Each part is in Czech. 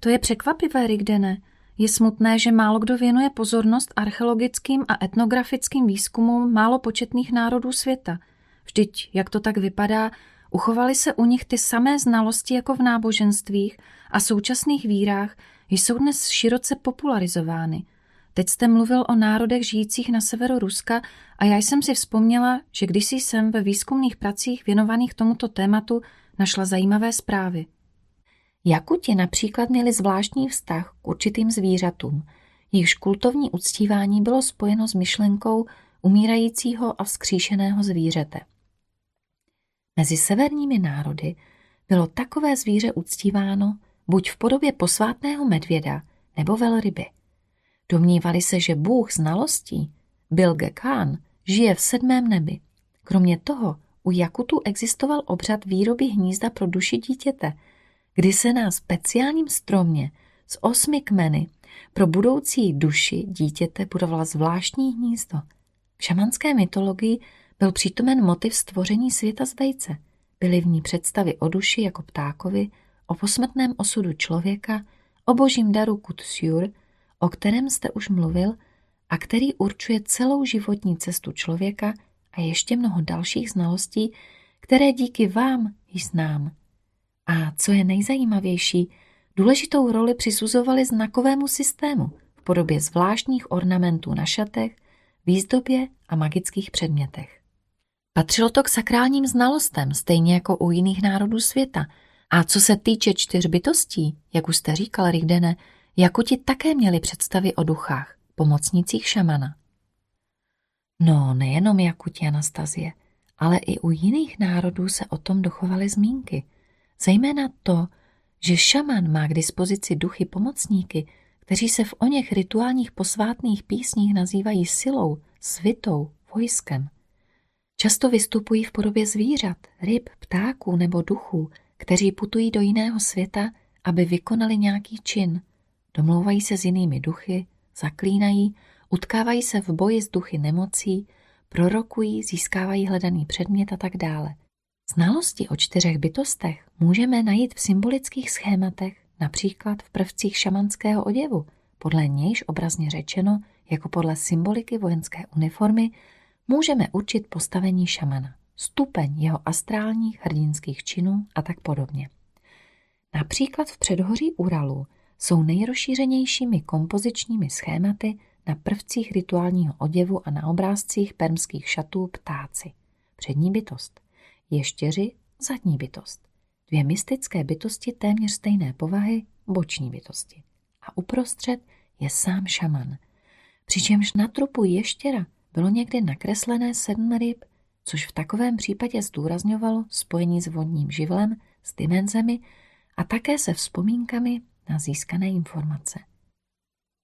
To je překvapivé, Rigdene. Je smutné, že málo kdo věnuje pozornost archeologickým a etnografickým výzkumům málo početných národů světa. Vždyť, jak to tak vypadá, uchovaly se u nich ty samé znalosti jako v náboženstvích a současných vírách, jsou dnes široce popularizovány. Teď jste mluvil o národech žijících na severu Ruska a já jsem si vzpomněla, že když jsem ve výzkumných pracích věnovaných tomuto tématu našla zajímavé zprávy. Jakuti například měli zvláštní vztah k určitým zvířatům, jejichž kultovní uctívání bylo spojeno s myšlenkou umírajícího a vzkříšeného zvířete. Mezi severními národy bylo takové zvíře uctíváno buď v podobě posvátného medvěda nebo velryby. Domnívali se, že bůh znalostí, Bilge Khan, žije v sedmém nebi. Kromě toho u Jakutu existoval obřad výroby hnízda pro duši dítěte – kdy se na speciálním stromě s osmi kmeny pro budoucí duši dítěte budovala zvláštní hnízdo. V šamanské mytologii byl přítomen motiv stvoření světa z vejce. Byly v ní představy o duši jako ptákovi, o posmrtném osudu člověka, o božím daru Kutsyur, o kterém jste už mluvil a který určuje celou životní cestu člověka a ještě mnoho dalších znalostí, které díky vám již znám. A co je nejzajímavější, důležitou roli přisuzovali znakovému systému v podobě zvláštních ornamentů na šatech, výzdobě a magických předmětech. Patřilo to k sakrálním znalostem, stejně jako u jiných národů světa. A co se týče čtyř bytostí, jak už jste říkal, Rigdene, Jakuti také měli představy o duchách, pomocnicích šamana. No, nejenom Jakuti Anastazie, ale i u jiných národů se o tom dochovaly zmínky – Zejména to, že šaman má k dispozici duchy pomocníky, kteří se v oněch rituálních posvátných písních nazývají silou, svitou, vojskem. Často vystupují v podobě zvířat, ryb, ptáků nebo duchů, kteří putují do jiného světa, aby vykonali nějaký čin. Domlouvají se s jinými duchy, zaklínají, utkávají se v boji s duchy nemocí, prorokují, získávají hledaný předmět a tak dále. Znalosti o čtyřech bytostech můžeme najít v symbolických schématech, například v prvcích šamanského oděvu, podle nějž obrazně řečeno, jako podle symboliky vojenské uniformy, můžeme určit postavení šamana, stupeň jeho astrálních hrdinských činů a tak podobně. Například v předhoří Uralu jsou nejrozšířenějšími kompozičními schématy na prvcích rituálního oděvu a na obrázcích permských šatů ptáci. Přední bytost – ještěři zadní bytost. Dvě mystické bytosti téměř stejné povahy, boční bytosti. A uprostřed je sám šaman. Přičemž na trupu ještěra bylo někdy nakreslené sedm ryb, což v takovém případě zdůrazňovalo spojení s vodním živlem, s dimenzemi a také se vzpomínkami na získané informace.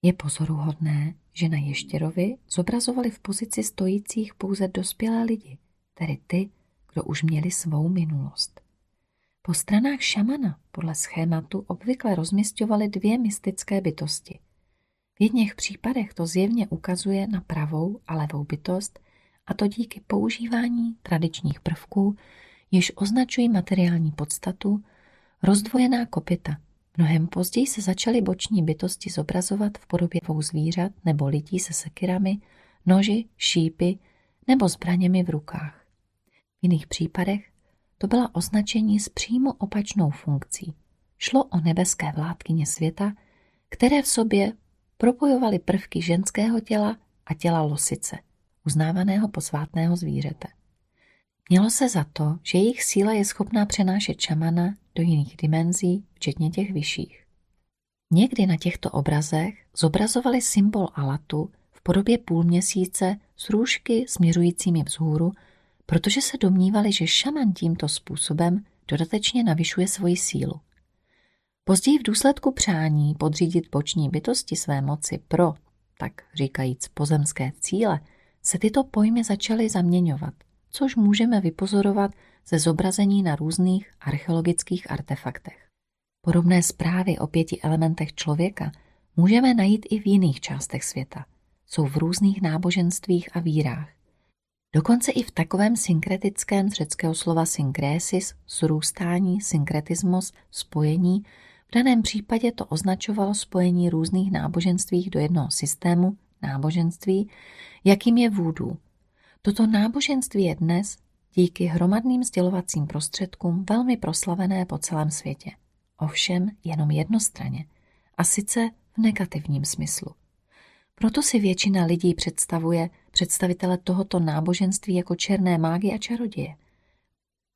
Je pozoruhodné, že na ještěrovi zobrazovali v pozici stojících pouze dospělé lidi, tedy ty, kdo už měli svou minulost. Po stranách šamana podle schématu obvykle rozměstňovaly dvě mystické bytosti. V jedněch případech to zjevně ukazuje na pravou a levou bytost, a to díky používání tradičních prvků, jež označují materiální podstatu, rozdvojená kopita. Mnohem později se začaly boční bytosti zobrazovat v podobě dvou zvířat nebo lidí se sekirami, noži, šípy nebo zbraněmi v rukách. V jiných případech to byla označení s přímo opačnou funkcí. Šlo o nebeské vládkyně světa, které v sobě propojovaly prvky ženského těla a těla losice, uznávaného posvátného zvířete. Mělo se za to, že jejich síla je schopná přenášet šamana do jiných dimenzí, včetně těch vyšších. Někdy na těchto obrazech zobrazovali symbol Alatu v podobě půlměsíce s růžky směřujícími vzhůru protože se domnívali, že šaman tímto způsobem dodatečně navyšuje svoji sílu. Později v důsledku přání podřídit boční bytosti své moci pro, tak říkajíc, pozemské cíle, se tyto pojmy začaly zaměňovat, což můžeme vypozorovat ze zobrazení na různých archeologických artefaktech. Podobné zprávy o pěti elementech člověka můžeme najít i v jiných částech světa. Jsou v různých náboženstvích a vírách. Dokonce i v takovém synkretickém z řeckého slova synkrésis, zrůstání, synkretismus, spojení, V daném případě to označovalo spojení různých náboženství do jednoho systému náboženství, jakým je vůdů. Toto náboženství je dnes díky hromadným sdělovacím prostředkům velmi proslavené po celém světě. Ovšem jenom jednostranně, a sice v negativním smyslu. Proto si většina lidí představuje představitele tohoto náboženství jako černé mágy a čaroděje.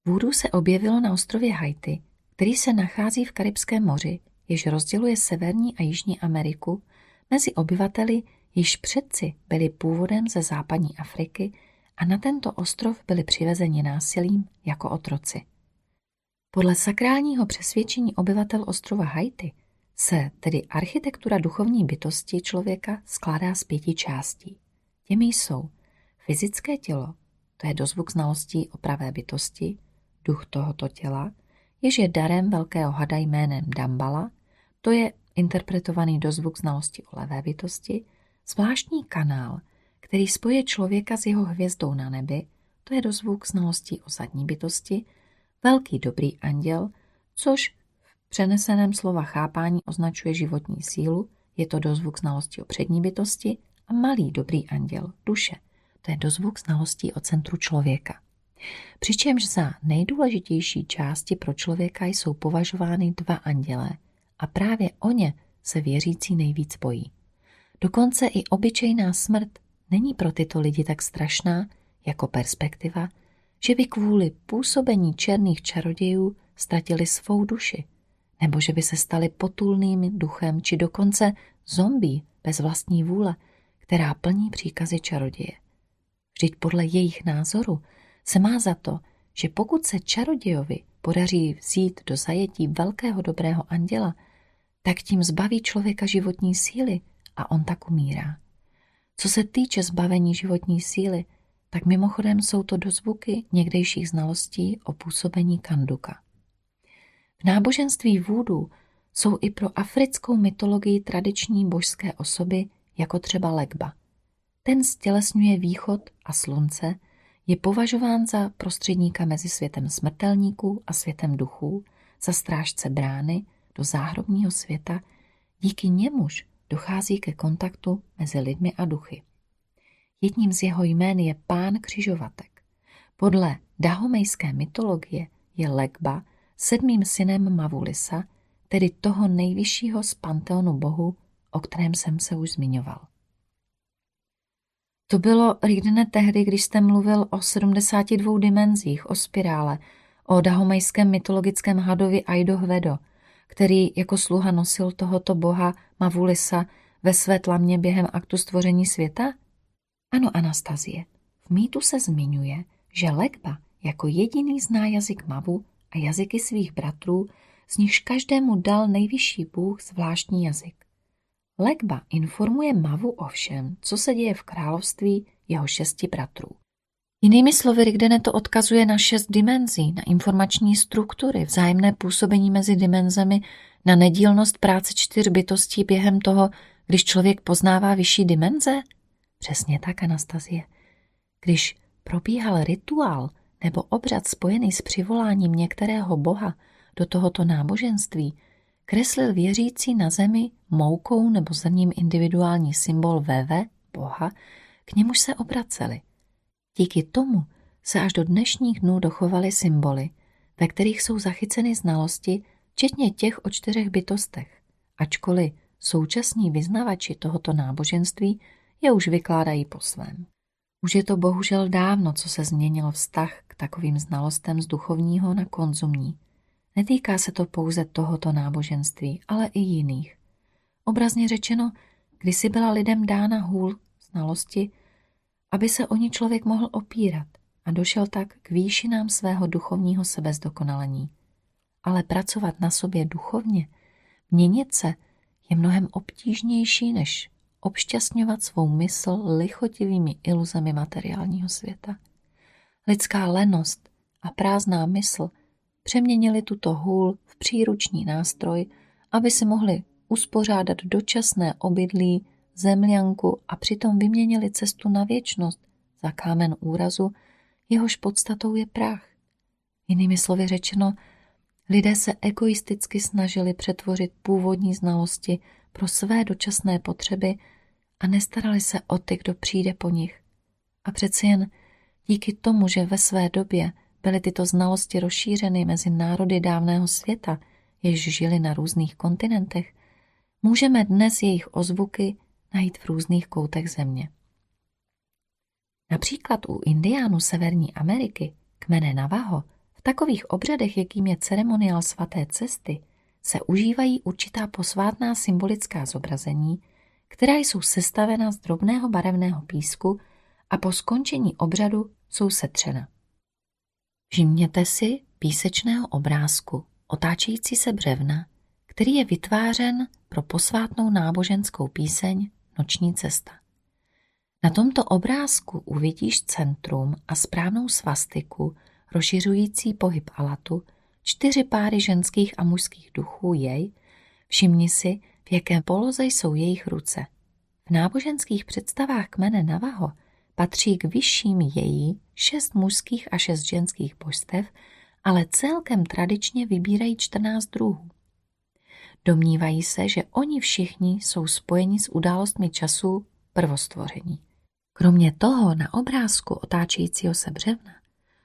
Vůdu se objevilo na ostrově Haiti, který se nachází v Karibském moři, jež rozděluje Severní a Jižní Ameriku mezi obyvateli, již předci byli původem ze západní Afriky a na tento ostrov byli přivezeni násilím jako otroci. Podle sakrálního přesvědčení obyvatel ostrova Haiti se tedy architektura duchovní bytosti člověka skládá z pěti částí. Těmi jsou fyzické tělo, to je dozvuk znalostí o pravé bytosti, duch tohoto těla, jež je darem velkého hada jménem Dambala, to je interpretovaný dozvuk znalosti o levé bytosti, zvláštní kanál, který spoje člověka s jeho hvězdou na nebi, to je dozvuk znalostí o zadní bytosti, velký dobrý anděl, což přeneseném slova chápání označuje životní sílu, je to dozvuk znalosti o přední bytosti a malý dobrý anděl, duše, to je dozvuk znalostí o centru člověka. Přičemž za nejdůležitější části pro člověka jsou považovány dva andělé a právě o ně se věřící nejvíc bojí. Dokonce i obyčejná smrt není pro tyto lidi tak strašná jako perspektiva, že by kvůli působení černých čarodějů ztratili svou duši, nebo že by se stali potulným duchem či dokonce zombí bez vlastní vůle, která plní příkazy čaroděje. Vždyť podle jejich názoru se má za to, že pokud se čarodějovi podaří vzít do zajetí velkého dobrého anděla, tak tím zbaví člověka životní síly a on tak umírá. Co se týče zbavení životní síly, tak mimochodem jsou to dozvuky někdejších znalostí o působení kanduka. V náboženství vůdu jsou i pro africkou mytologii tradiční božské osoby, jako třeba Legba. Ten stělesňuje východ a slunce, je považován za prostředníka mezi světem smrtelníků a světem duchů, za strážce brány do záhrobního světa, díky němuž dochází ke kontaktu mezi lidmi a duchy. Jedním z jeho jmén je pán křižovatek. Podle dahomejské mytologie je Legba sedmým synem Mavulisa, tedy toho nejvyššího z panteonu bohu, o kterém jsem se už zmiňoval. To bylo, Rigdene, tehdy, když jste mluvil o 72 dimenzích, o spirále, o dahomejském mytologickém hadovi Aido Hvedo, který jako sluha nosil tohoto boha Mavulisa ve své tlamě během aktu stvoření světa? Ano, Anastazie. V mýtu se zmiňuje, že Legba jako jediný zná jazyk Mavu a jazyky svých bratrů, z nichž každému dal nejvyšší bůh zvláštní jazyk. Legba informuje Mavu o všem, co se děje v království jeho šesti bratrů. Jinými slovy, Rigdene to odkazuje na šest dimenzí, na informační struktury, vzájemné působení mezi dimenzemi, na nedílnost práce čtyř bytostí během toho, když člověk poznává vyšší dimenze? Přesně tak, Anastazie. Když probíhal rituál nebo obřad spojený s přivoláním některého boha do tohoto náboženství, kreslil věřící na zemi moukou nebo zrním individuální symbol VV, boha, k němuž se obraceli. Díky tomu se až do dnešních dnů dochovaly symboly, ve kterých jsou zachyceny znalosti, včetně těch o čtyřech bytostech, ačkoliv současní vyznavači tohoto náboženství je už vykládají po svém. Už je to bohužel dávno, co se změnil vztah takovým znalostem z duchovního na konzumní. Netýká se to pouze tohoto náboženství, ale i jiných. Obrazně řečeno, kdysi byla lidem dána hůl znalosti, aby se o ní člověk mohl opírat a došel tak k výšinám svého duchovního sebezdokonalení. Ale pracovat na sobě duchovně, měnit se, je mnohem obtížnější, než obšťastňovat svou mysl lichotivými iluzemi materiálního světa. Lidská lenost a prázdná mysl přeměnili tuto hůl v příruční nástroj, aby si mohli uspořádat dočasné obydlí, zemljanku a přitom vyměnili cestu na věčnost za kámen úrazu, jehož podstatou je prach. Jinými slovy řečeno, Lidé se egoisticky snažili přetvořit původní znalosti pro své dočasné potřeby a nestarali se o ty, kdo přijde po nich. A přeci jen díky tomu, že ve své době byly tyto znalosti rozšířeny mezi národy dávného světa, jež žili na různých kontinentech, můžeme dnes jejich ozvuky najít v různých koutech země. Například u indiánů Severní Ameriky, kmene Navaho, v takových obřadech, jakým je ceremoniál svaté cesty, se užívají určitá posvátná symbolická zobrazení, která jsou sestavena z drobného barevného písku a po skončení obřadu jsou setřena. Všimněte si písečného obrázku otáčející se břevna, který je vytvářen pro posvátnou náboženskou píseň Noční cesta. Na tomto obrázku uvidíš centrum a správnou svastiku, rozšiřující pohyb alatu, čtyři páry ženských a mužských duchů jej, všimni si, v jaké poloze jsou jejich ruce. V náboženských představách kmene Navaho patří k vyšším její šest mužských a šest ženských božstev, ale celkem tradičně vybírají 14 druhů. Domnívají se, že oni všichni jsou spojeni s událostmi času prvostvoření. Kromě toho na obrázku otáčejícího se břevna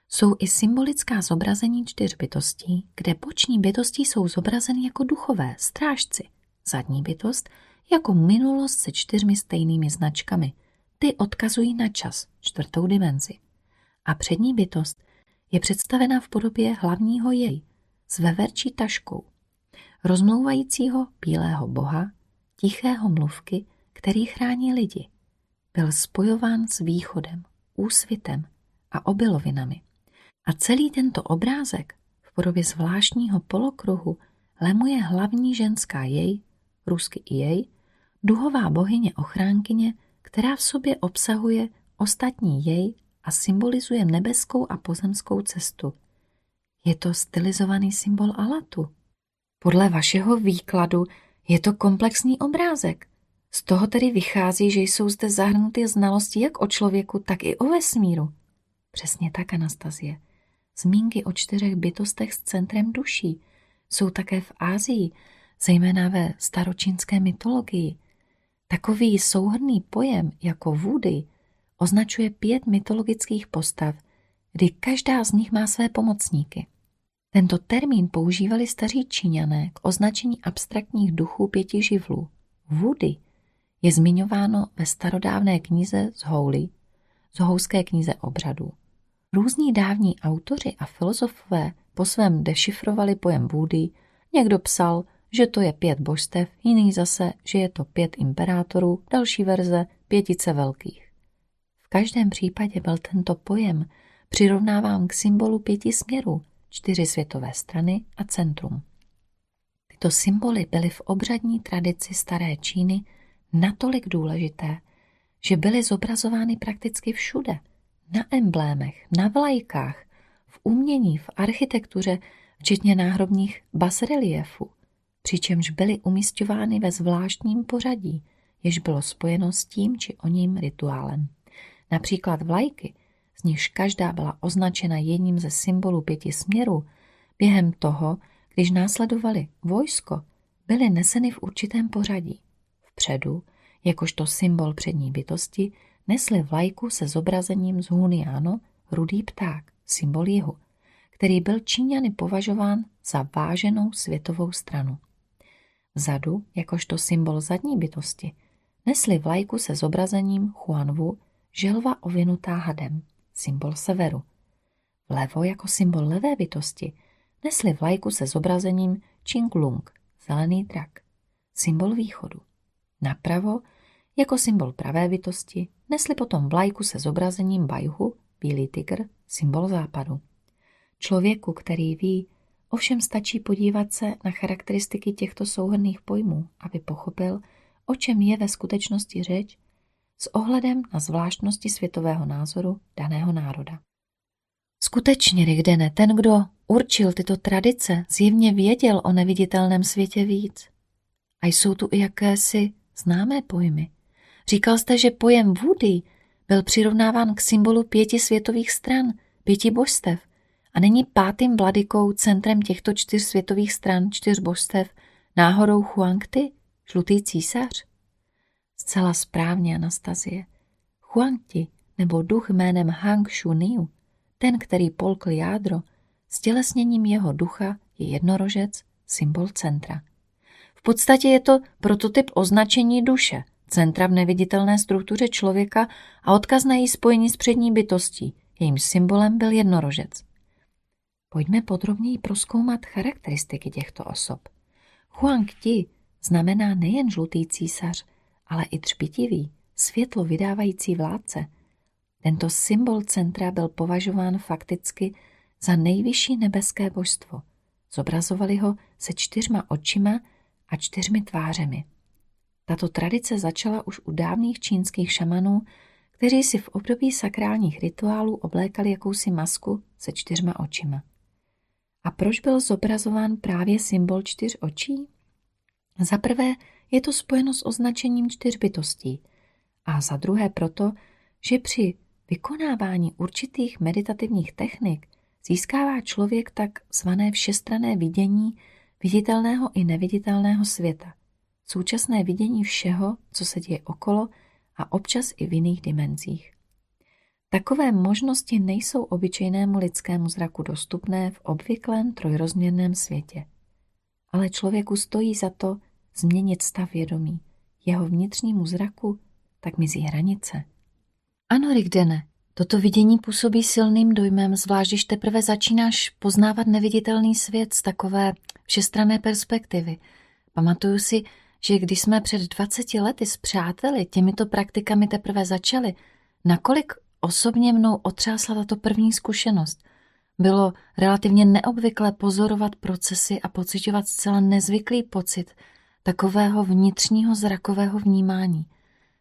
jsou i symbolická zobrazení čtyř bytostí, kde boční bytosti jsou zobrazeny jako duchové, strážci, zadní bytost jako minulost se čtyřmi stejnými značkami. Ty odkazují na čas, čtvrtou dimenzi. A přední bytost je představena v podobě hlavního jej s veverčí taškou, rozmlouvajícího bílého boha, tichého mluvky, který chrání lidi. Byl spojován s východem, úsvitem a obilovinami. A celý tento obrázek v podobě zvláštního polokruhu lemuje hlavní ženská jej, rusky i jej, duhová bohyně ochránkyně, která v sobě obsahuje ostatní jej a symbolizuje nebeskou a pozemskou cestu. Je to stylizovaný symbol Alatu. Podle vašeho výkladu je to komplexní obrázek. Z toho tedy vychází, že jsou zde zahrnuty znalosti jak o člověku, tak i o vesmíru. Přesně tak, Anastazie. Zmínky o čtyřech bytostech s centrem duší jsou také v Ázii, zejména ve staročínské mytologii. Takový souhrný pojem jako Vůdy označuje pět mytologických postav, kdy každá z nich má své pomocníky. Tento termín používali staří Číňané k označení abstraktních duchů pěti živlů. Vůdy je zmiňováno ve starodávné knize z Houli, z houské knize obřadů. Různí dávní autoři a filozofové po svém dešifrovali pojem Vůdy. Někdo psal, že to je pět božstev, jiný zase, že je to pět imperátorů, další verze pětice velkých. V každém případě byl tento pojem přirovnáván k symbolu pěti směrů, čtyři světové strany a centrum. Tyto symboly byly v obřadní tradici staré Číny natolik důležité, že byly zobrazovány prakticky všude – na emblémech, na vlajkách, v umění, v architektuře, včetně náhrobních basreliefů, přičemž byly umistovány ve zvláštním pořadí, jež bylo spojeno s tím či oním rituálem. Například vlajky, z nichž každá byla označena jedním ze symbolů pěti směrů, během toho, když následovali vojsko, byly neseny v určitém pořadí. Vpředu, jakožto symbol přední bytosti, nesli vlajku se zobrazením z Huniano rudý pták, symbol jihu, který byl Číňany považován za váženou světovou stranu. Vzadu, jakožto symbol zadní bytosti, nesli vlajku se zobrazením Huanwu, želva ovinutá hadem, symbol severu. Vlevo jako symbol levé bytosti nesli vlajku se zobrazením Qinglung, zelený drak, symbol východu. Napravo jako symbol pravé bytosti nesli potom vlajku se zobrazením bajhu, bílý tygr, symbol západu. Člověku, který ví, ovšem stačí podívat se na charakteristiky těchto souhrných pojmů, aby pochopil, o čem je ve skutečnosti řeč s ohledem na zvláštnosti světového názoru daného národa. Skutečně, Rigdene, ten, kdo určil tyto tradice, zjevně věděl o neviditelném světě víc. A jsou tu i jakési známé pojmy, Říkal jste, že pojem Woody byl přirovnáván k symbolu pěti světových stran, pěti božstev a není pátým vladykou centrem těchto čtyř světových stran, čtyř božstev, náhodou Huangty, žlutý císař? Zcela správně, Anastazie. Huangti, nebo duch jménem Hang Shuniu, ten, který polkl jádro, s tělesněním jeho ducha je jednorožec, symbol centra. V podstatě je to prototyp označení duše, centra v neviditelné struktuře člověka a odkaz na její spojení s přední bytostí, jejím symbolem byl jednorožec. Pojďme podrobněji proskoumat charakteristiky těchto osob. Huang Ti znamená nejen žlutý císař, ale i třpitivý, světlo vydávající vládce. Tento symbol centra byl považován fakticky za nejvyšší nebeské božstvo. Zobrazovali ho se čtyřma očima a čtyřmi tvářemi. Tato tradice začala už u dávných čínských šamanů, kteří si v období sakrálních rituálů oblékali jakousi masku se čtyřma očima. A proč byl zobrazován právě symbol čtyř očí? Za prvé je to spojeno s označením čtyř bytostí a za druhé proto, že při vykonávání určitých meditativních technik získává člověk tak zvané všestrané vidění viditelného i neviditelného světa, současné vidění všeho, co se děje okolo a občas i v jiných dimenzích. Takové možnosti nejsou obyčejnému lidskému zraku dostupné v obvyklém trojrozměrném světě. Ale člověku stojí za to změnit stav vědomí. Jeho vnitřnímu zraku tak mizí hranice. Ano, Rigdene, toto vidění působí silným dojmem, zvlášť když teprve začínáš poznávat neviditelný svět z takové všestrané perspektivy. Pamatuju si, že když jsme před 20 lety s přáteli těmito praktikami teprve začali, nakolik osobně mnou otřásla tato první zkušenost. Bylo relativně neobvyklé pozorovat procesy a pocitovat zcela nezvyklý pocit takového vnitřního zrakového vnímání.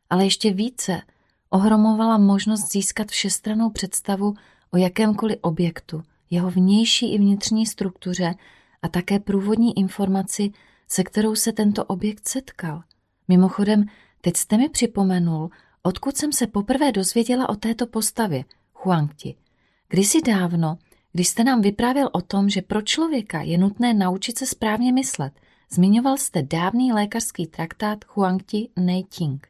Ale ještě více ohromovala možnost získat všestranou představu o jakémkoliv objektu, jeho vnější i vnitřní struktuře a také průvodní informaci, se kterou se tento objekt setkal. Mimochodem, teď jste mi připomenul, odkud jsem se poprvé dozvěděla o této postavě, Huangti. Kdysi dávno, když jste nám vyprávěl o tom, že pro člověka je nutné naučit se správně myslet, zmiňoval jste dávný lékařský traktát Huangti Neiting.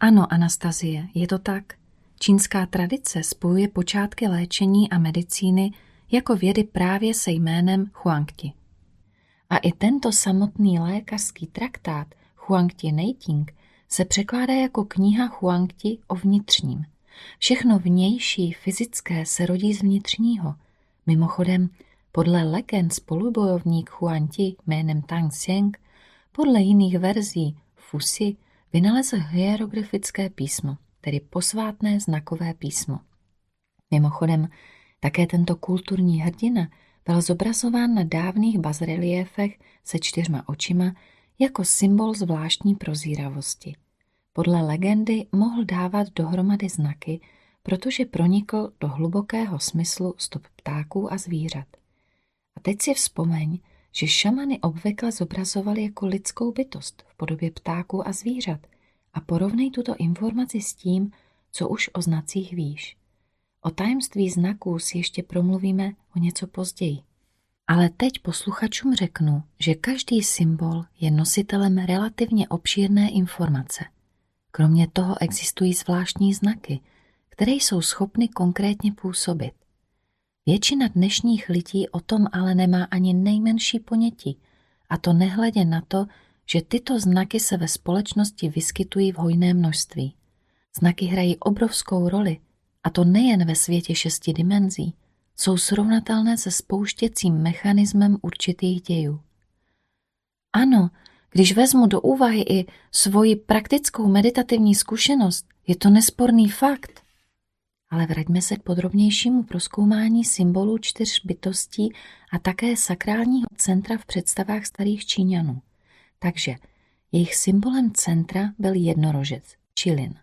Ano, Anastazie, je to tak. Čínská tradice spojuje počátky léčení a medicíny jako vědy právě se jménem Huangti. A i tento samotný lékařský traktát Huangti Neiting se překládá jako kniha Huangti o vnitřním. Všechno vnější fyzické se rodí z vnitřního. Mimochodem, podle legend spolubojovník Huangti jménem Tang Xiang, podle jiných verzí Fusi, vynalezl hieroglyfické písmo, tedy posvátné znakové písmo. Mimochodem, také tento kulturní hrdina byl zobrazován na dávných bazreliéfech se čtyřma očima jako symbol zvláštní prozíravosti. Podle legendy mohl dávat dohromady znaky, protože pronikl do hlubokého smyslu stop ptáků a zvířat. A teď si vzpomeň, že šamany obvykle zobrazovali jako lidskou bytost v podobě ptáků a zvířat a porovnej tuto informaci s tím, co už o znacích víš. O tajemství znaků si ještě promluvíme o něco později. Ale teď posluchačům řeknu, že každý symbol je nositelem relativně obšírné informace. Kromě toho existují zvláštní znaky, které jsou schopny konkrétně působit. Většina dnešních lidí o tom ale nemá ani nejmenší ponětí, a to nehledě na to, že tyto znaky se ve společnosti vyskytují v hojné množství. Znaky hrají obrovskou roli, a to nejen ve světě šesti dimenzí, jsou srovnatelné se spouštěcím mechanismem určitých dějů. Ano, když vezmu do úvahy i svoji praktickou meditativní zkušenost, je to nesporný fakt. Ale vraťme se k podrobnějšímu proskoumání symbolů čtyř bytostí a také sakrálního centra v představách starých Číňanů. Takže jejich symbolem centra byl jednorožec, čilin.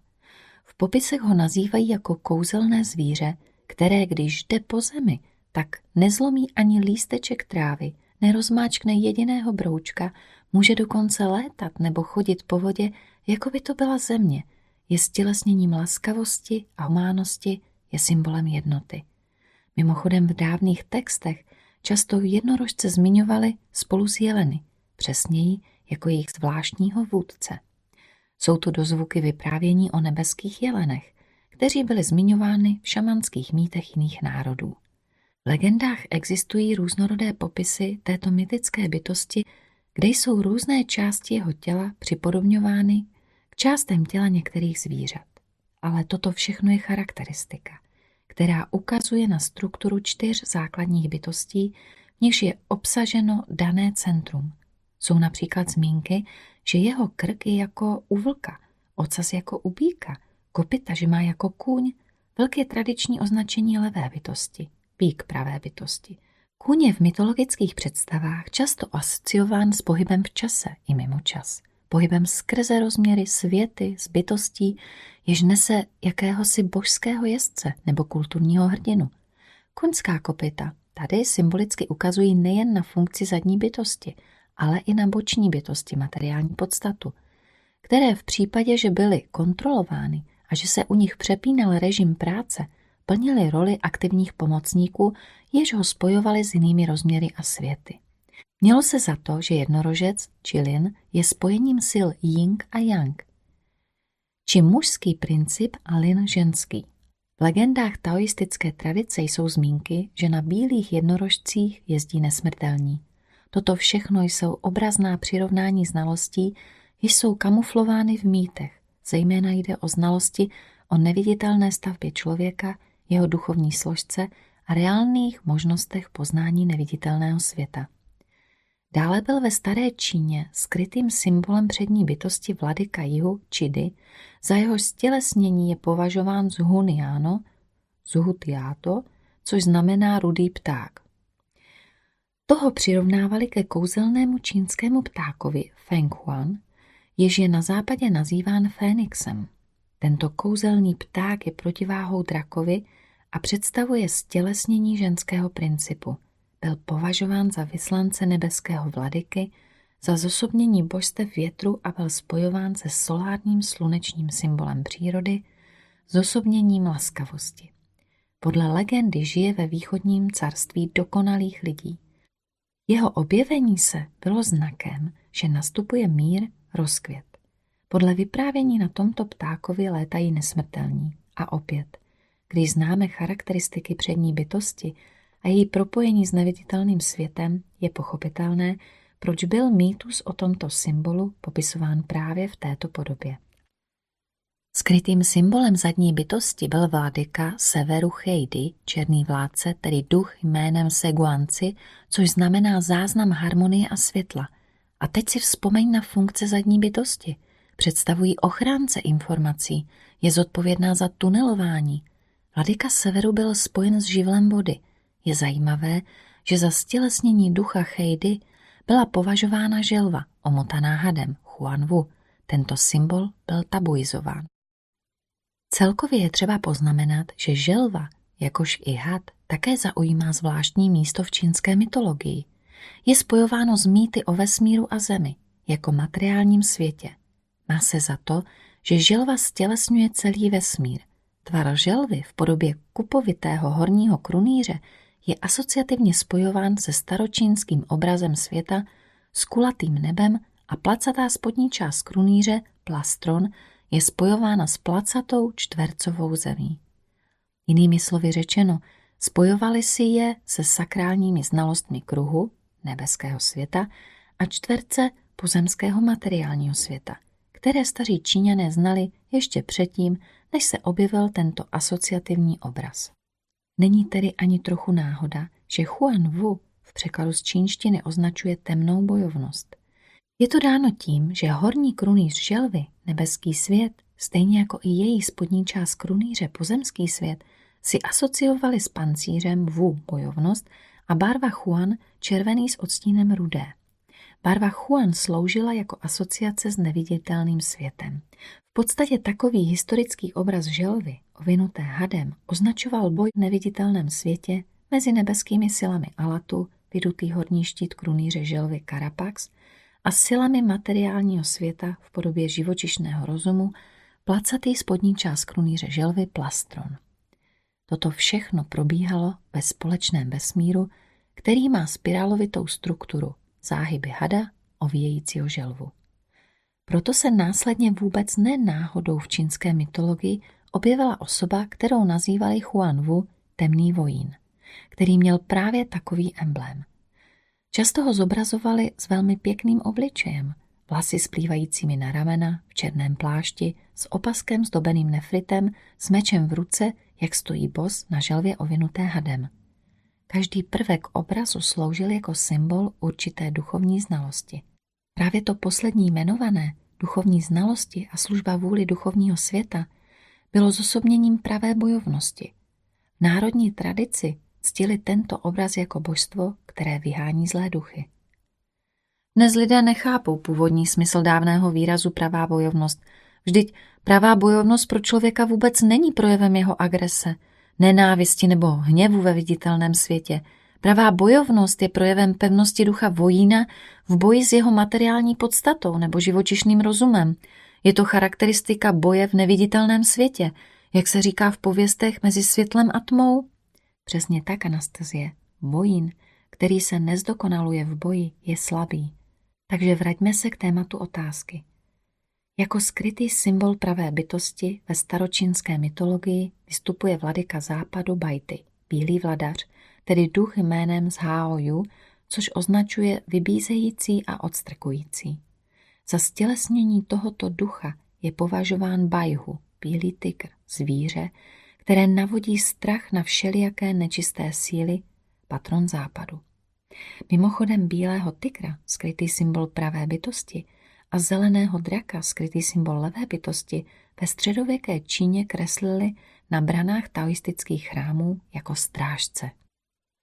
V popisech ho nazývají jako kouzelné zvíře, které když jde po zemi, tak nezlomí ani lísteček trávy, nerozmáčkne jediného broučka, může dokonce létat nebo chodit po vodě, jako by to byla země, je stělesněním laskavosti a humánosti, je symbolem jednoty. Mimochodem v dávných textech často jednorožce zmiňovali spolu s jeleny, přesněji jako jejich zvláštního vůdce. Jsou to dozvuky vyprávění o nebeských jelenech, kteří byli zmiňovány v šamanských mýtech jiných národů. V legendách existují různorodé popisy této mytické bytosti, kde jsou různé části jeho těla připodobňovány k částem těla některých zvířat. Ale toto všechno je charakteristika, která ukazuje na strukturu čtyř základních bytostí, v nichž je obsaženo dané centrum. Jsou například zmínky, že jeho krk je jako u vlka, ocas jako u býka, kopita, že má jako kůň, je tradiční označení levé bytosti, bík pravé bytosti. Kůň je v mytologických představách často asociován s pohybem v čase i mimo čas. Pohybem skrze rozměry světy, z bytostí, jež nese jakéhosi božského jezdce nebo kulturního hrdinu. Koňská kopita tady symbolicky ukazují nejen na funkci zadní bytosti, ale i na boční bytosti materiální podstatu, které v případě, že byly kontrolovány a že se u nich přepínal režim práce, plnili roli aktivních pomocníků, jež ho spojovali s jinými rozměry a světy. Mělo se za to, že jednorožec, či lin, je spojením sil ying a yang, či mužský princip a lin ženský. V legendách taoistické tradice jsou zmínky, že na bílých jednorožcích jezdí nesmrtelní. Toto všechno jsou obrazná přirovnání znalostí, jež jsou kamuflovány v mýtech. Zejména jde o znalosti o neviditelné stavbě člověka, jeho duchovní složce a reálných možnostech poznání neviditelného světa. Dále byl ve staré Číně skrytým symbolem přední bytosti vladyka jihu Čidy, za jeho stělesnění je považován Zhuniano, Zhutiato, což znamená rudý pták. Toho přirovnávali ke kouzelnému čínskému ptákovi Feng Huan, jež je na západě nazýván Fénixem. Tento kouzelný pták je protiváhou drakovi a představuje stělesnění ženského principu. Byl považován za vyslance nebeského vladyky, za zosobnění božstev větru a byl spojován se solárním slunečním symbolem přírody, zosobněním laskavosti. Podle legendy žije ve východním carství dokonalých lidí. Jeho objevení se bylo znakem, že nastupuje mír, rozkvět. Podle vyprávění na tomto ptákovi létají nesmrtelní. A opět, když známe charakteristiky přední bytosti a její propojení s neviditelným světem, je pochopitelné, proč byl mýtus o tomto symbolu popisován právě v této podobě. Skrytým symbolem zadní bytosti byl vládyka Severu Chejdy, černý vládce, tedy duch jménem Seguanci, což znamená záznam harmonie a světla. A teď si vzpomeň na funkce zadní bytosti. Představují ochránce informací, je zodpovědná za tunelování. Vladyka Severu byl spojen s živlem vody. Je zajímavé, že za stělesnění ducha Chejdy byla považována želva, omotaná hadem, Huanwu. Tento symbol byl tabuizován. Celkově je třeba poznamenat, že želva, jakož i had, také zaujímá zvláštní místo v čínské mytologii. Je spojováno s mýty o vesmíru a zemi, jako materiálním světě. Má se za to, že želva stělesňuje celý vesmír. Tvar želvy v podobě kupovitého horního krunýře je asociativně spojován se staročínským obrazem světa s kulatým nebem a placatá spodní část krunýře, plastron, je spojována s placatou čtvercovou zemí. Jinými slovy řečeno, spojovali si je se sakrálními znalostmi kruhu, nebeského světa, a čtverce pozemského materiálního světa, které staří Číňané znali ještě předtím, než se objevil tento asociativní obraz. Není tedy ani trochu náhoda, že Huan Wu v překladu z čínštiny označuje temnou bojovnost. Je to dáno tím, že horní krunýř želvy, nebeský svět, stejně jako i její spodní část krunýře, pozemský svět, si asociovali s pancířem Wu bojovnost a barva Huan červený s odstínem rudé. Barva Huan sloužila jako asociace s neviditelným světem. V podstatě takový historický obraz želvy, ovinuté hadem, označoval boj v neviditelném světě mezi nebeskými silami Alatu, vydutý horní štít krunýře želvy Karapax a silami materiálního světa v podobě živočišného rozumu placatý spodní část krunýře želvy Plastron. Toto všechno probíhalo ve společném vesmíru, který má spirálovitou strukturu, záhyby hada, ovíjejícího želvu. Proto se následně vůbec ne náhodou v čínské mytologii objevila osoba, kterou nazývali Huan Wu, temný vojín, který měl právě takový emblém. Často ho zobrazovali s velmi pěkným obličejem, vlasy splývajícími na ramena, v černém plášti, s opaskem zdobeným nefritem, s mečem v ruce, jak stojí bos na želvě ovinuté hadem. Každý prvek obrazu sloužil jako symbol určité duchovní znalosti. Právě to poslední jmenované, duchovní znalosti a služba vůli duchovního světa, bylo zosobněním pravé bojovnosti. V národní tradici ctili tento obraz jako božstvo, které vyhání zlé duchy. Dnes lidé nechápou původní smysl dávného výrazu pravá bojovnost. Vždyť pravá bojovnost pro člověka vůbec není projevem jeho agrese, nenávisti nebo hněvu ve viditelném světě. Pravá bojovnost je projevem pevnosti ducha vojína v boji s jeho materiální podstatou nebo živočišným rozumem. Je to charakteristika boje v neviditelném světě, jak se říká v pověstech mezi světlem a tmou. Přesně tak, Anastazie. Vojín, který se nezdokonaluje v boji, je slabý. Takže vraťme se k tématu otázky. Jako skrytý symbol pravé bytosti ve staročínské mytologii vystupuje vladyka západu Bajty, bílý vladař, tedy duch jménem z Hao což označuje vybízející a odstrkující. Za stělesnění tohoto ducha je považován Bajhu, bílý tygr, zvíře, které navodí strach na všelijaké nečisté síly, patron západu. Mimochodem bílého tygra, skrytý symbol pravé bytosti, a zeleného draka, skrytý symbol levé bytosti, ve středověké Číně kreslili na branách taoistických chrámů jako strážce.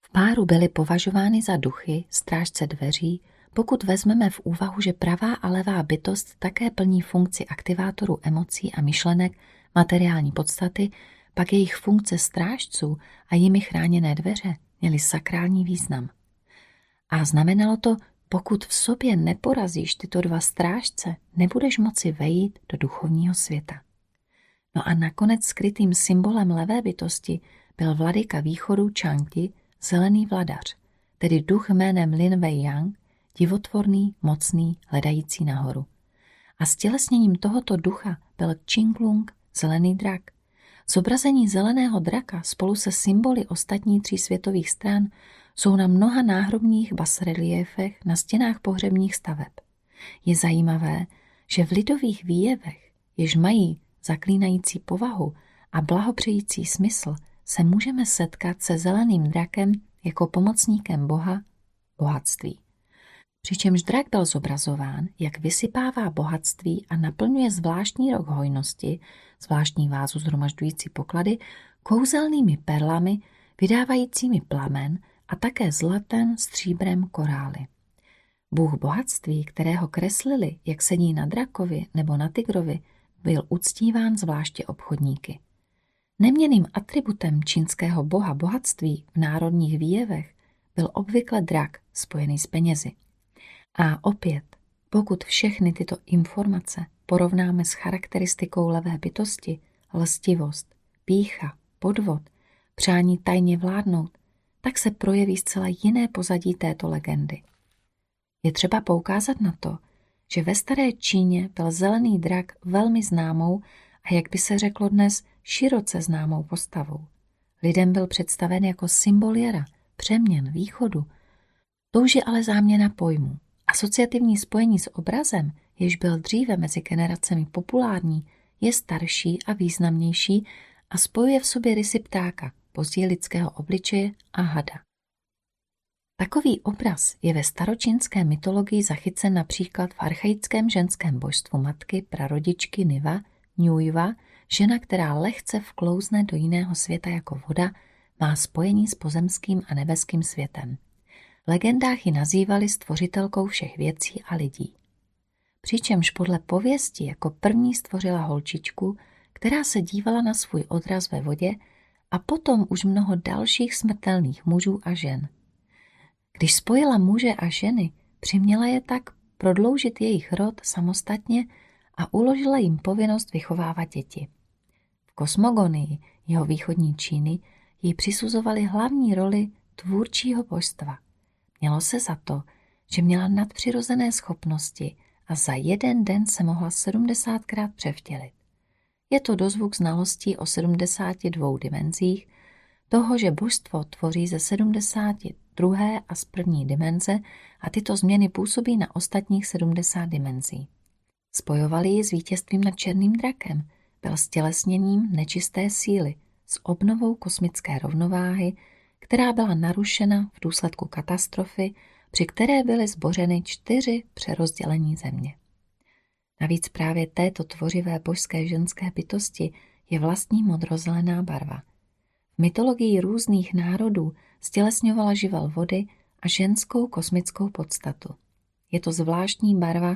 V páru byly považovány za duchy, strážce dveří, pokud vezmeme v úvahu, že pravá a levá bytost také plní funkci aktivátorů emocí a myšlenek materiální podstaty, pak jejich funkce strážců a jimi chráněné dveře měly sakrální význam. A znamenalo to, pokud v sobě neporazíš tyto dva strážce, nebudeš moci vejít do duchovního světa. No a nakonec skrytým symbolem levé bytosti byl vladyka východu Changti, zelený vladař, tedy duch jménem Lin Wei Yang, divotvorný, mocný, hledající nahoru. A stělesněním tohoto ducha byl Qinglung, zelený drak. Zobrazení zeleného draka spolu se symboly ostatní tří světových stran jsou na mnoha náhrobních basreliéfech na stěnách pohřebních staveb. Je zajímavé, že v lidových výjevech, jež mají zaklínající povahu a blahopřející smysl, se můžeme setkat se zeleným drakem jako pomocníkem Boha, bohatství. Přičemž drak byl zobrazován, jak vysypává bohatství a naplňuje zvláštní rok hojnosti, zvláštní vázu zhromažďující poklady, kouzelnými perlami, vydávajícími plamen a také zlatem, stříbrem, korály. Bůh bohatství, kterého kreslili, jak sedí na drakovi nebo na tigrovi, byl uctíván zvláště obchodníky. Neměným atributem čínského boha bohatství v národních výjevech byl obvykle drak spojený s penězi. A opět, pokud všechny tyto informace porovnáme s charakteristikou levé bytosti, lstivost, pícha, podvod, přání tajně vládnout, tak se projeví zcela jiné pozadí této legendy. Je třeba poukázat na to, že ve staré Číně byl zelený drak velmi známou a jak by se řeklo dnes, široce známou postavou. Lidem byl představen jako symbol jara, přeměn, východu. To už je ale záměna pojmu. Asociativní spojení s obrazem, jež byl dříve mezi generacemi populární, je starší a významnější a spojuje v sobě rysy ptáka, později lidského obličeje a hada. Takový obraz je ve staročínské mytologii zachycen například v archaickém ženském božstvu matky prarodičky Niva, Njujva, žena, která lehce vklouzne do jiného světa jako voda, má spojení s pozemským a nebeským světem. V legendách ji nazývali stvořitelkou všech věcí a lidí. Přičemž podle pověsti jako první stvořila holčičku, která se dívala na svůj odraz ve vodě a potom už mnoho dalších smrtelných mužů a žen. Když spojila muže a ženy, přiměla je tak prodloužit jejich rod samostatně a uložila jim povinnost vychovávat děti. V kosmogonii jeho východní Číny jí přisuzovali hlavní roli tvůrčího božstva. Mělo se za to, že měla nadpřirozené schopnosti a za jeden den se mohla 70krát převtělit. Je to dozvuk znalostí o 72 dimenzích, toho, že božstvo tvoří ze 72. a z první dimenze a tyto změny působí na ostatních 70 dimenzí. Spojovali ji s vítězstvím nad černým drakem, byl stělesněním nečisté síly, s obnovou kosmické rovnováhy, která byla narušena v důsledku katastrofy, při které byly zbořeny čtyři přerozdělení země. Navíc právě této tvořivé božské ženské bytosti je vlastní modrozelená barva. V mytologii různých národů stělesňovala živel vody a ženskou kosmickou podstatu. Je to zvláštní barva,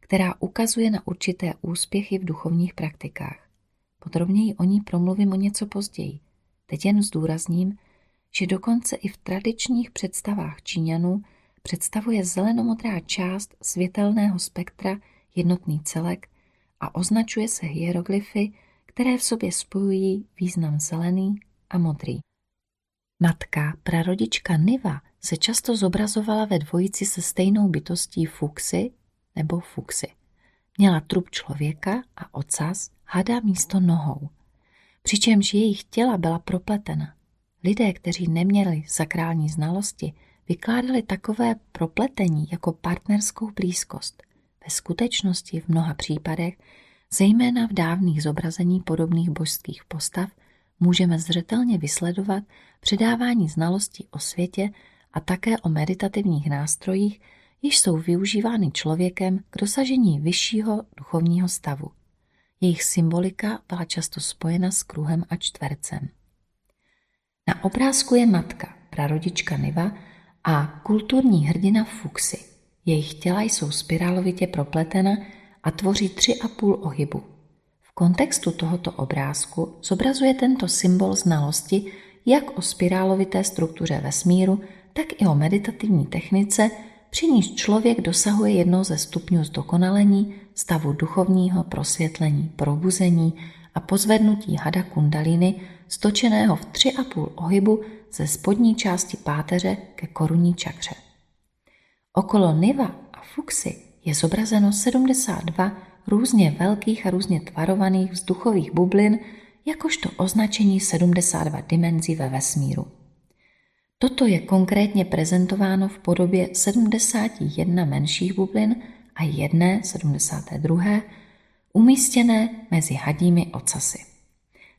která ukazuje na určité úspěchy v duchovních praktikách. Podrobněji o ní promluvím o něco později. Teď jen zdůrazním, že dokonce i v tradičních představách Číňanů představuje zelenomodrá část světelného spektra jednotný celek a označuje se hieroglyfy, které v sobě spojují význam zelený a modrý. Matka, prarodička Niva, se často zobrazovala ve dvojici se stejnou bytostí Fuxy nebo Fuxy. Měla trup člověka a ocas hada místo nohou, přičemž jejich těla byla propletena. Lidé, kteří neměli sakrální znalosti, vykládali takové propletení jako partnerskou blízkost. Ve skutečnosti v mnoha případech, zejména v dávných zobrazení podobných božských postav, můžeme zřetelně vysledovat předávání znalostí o světě a také o meditativních nástrojích, již jsou využívány člověkem k dosažení vyššího duchovního stavu. Jejich symbolika byla často spojena s kruhem a čtvercem. Na obrázku je matka, prarodička Niva a kulturní hrdina Fuxy. Jejich těla jsou spirálovitě propletena a tvoří tři a půl ohybu. V kontextu tohoto obrázku zobrazuje tento symbol znalosti jak o spirálovité struktuře vesmíru, tak i o meditativní technice, při níž člověk dosahuje jednou ze stupňů zdokonalení, stavu duchovního prosvětlení, probuzení a pozvednutí hada kundaliny, stočeného v tři a půl ohybu ze spodní části páteře ke korunní čakře. Okolo Niva a Fuxy je zobrazeno 72 různě velkých a různě tvarovaných vzduchových bublin, jakožto označení 72 dimenzí ve vesmíru. Toto je konkrétně prezentováno v podobě 71 menších bublin a jedné 72. umístěné mezi hadími ocasy.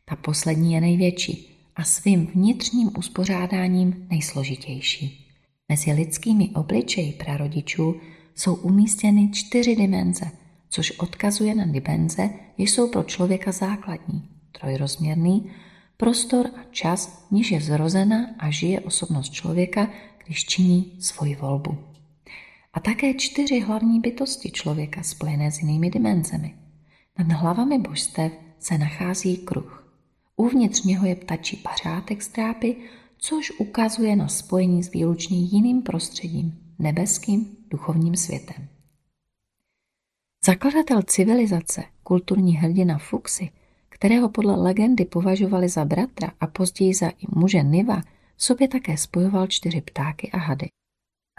Ta poslední je největší a svým vnitřním uspořádáním nejsložitější. Mezi lidskými obličeji prarodičů jsou umístěny čtyři dimenze, což odkazuje na dimenze, jež jsou pro člověka základní, trojrozměrný, prostor a čas, níž je zrozena a žije osobnost člověka, když činí svoji volbu. A také čtyři hlavní bytosti člověka spojené s jinými dimenzemi. Nad hlavami božstev se nachází kruh. Uvnitř něho je ptačí pařátek z trápy, což ukazuje na spojení s výlučně jiným prostředím, nebeským duchovním světem. Zakladatel civilizace, kulturní hrdina Fuxy, kterého podle legendy považovali za bratra a později za i muže Niva, sobě také spojoval čtyři ptáky a hady.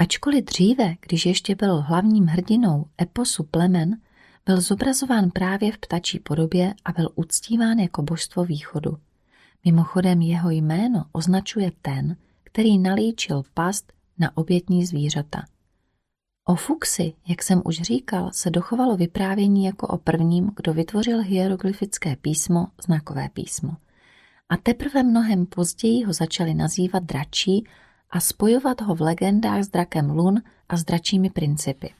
Ačkoliv dříve, když ještě byl hlavním hrdinou eposu plemen, byl zobrazován právě v ptačí podobě a byl uctíván jako božstvo východu. Mimochodem jeho jméno označuje ten, který nalíčil past na obětní zvířata. O Fuxi, jak jsem už říkal, se dochovalo vyprávění jako o prvním, kdo vytvořil hieroglyfické písmo, znakové písmo. A teprve mnohem později ho začali nazývat dračí a spojovat ho v legendách s drakem Lun a s dračími principy.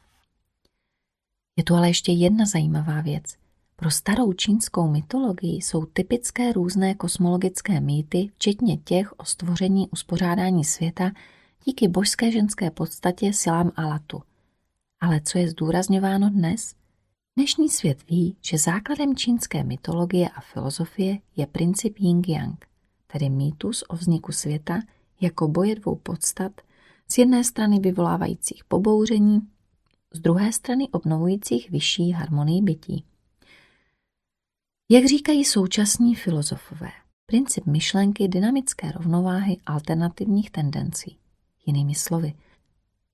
Je tu ale ještě jedna zajímavá věc. Pro starou čínskou mytologii jsou typické různé kosmologické mýty, včetně těch o stvoření uspořádání světa díky božské ženské podstatě silám Alatu. Ale co je zdůrazňováno dnes? Dnešní svět ví, že základem čínské mytologie a filozofie je princip yin-yang, tedy mýtus o vzniku světa jako boje dvou podstat, z jedné strany vyvolávajících pobouření, z druhé strany obnovujících vyšší harmonii bytí. Jak říkají současní filozofové, princip myšlenky dynamické rovnováhy alternativních tendencí. Jinými slovy,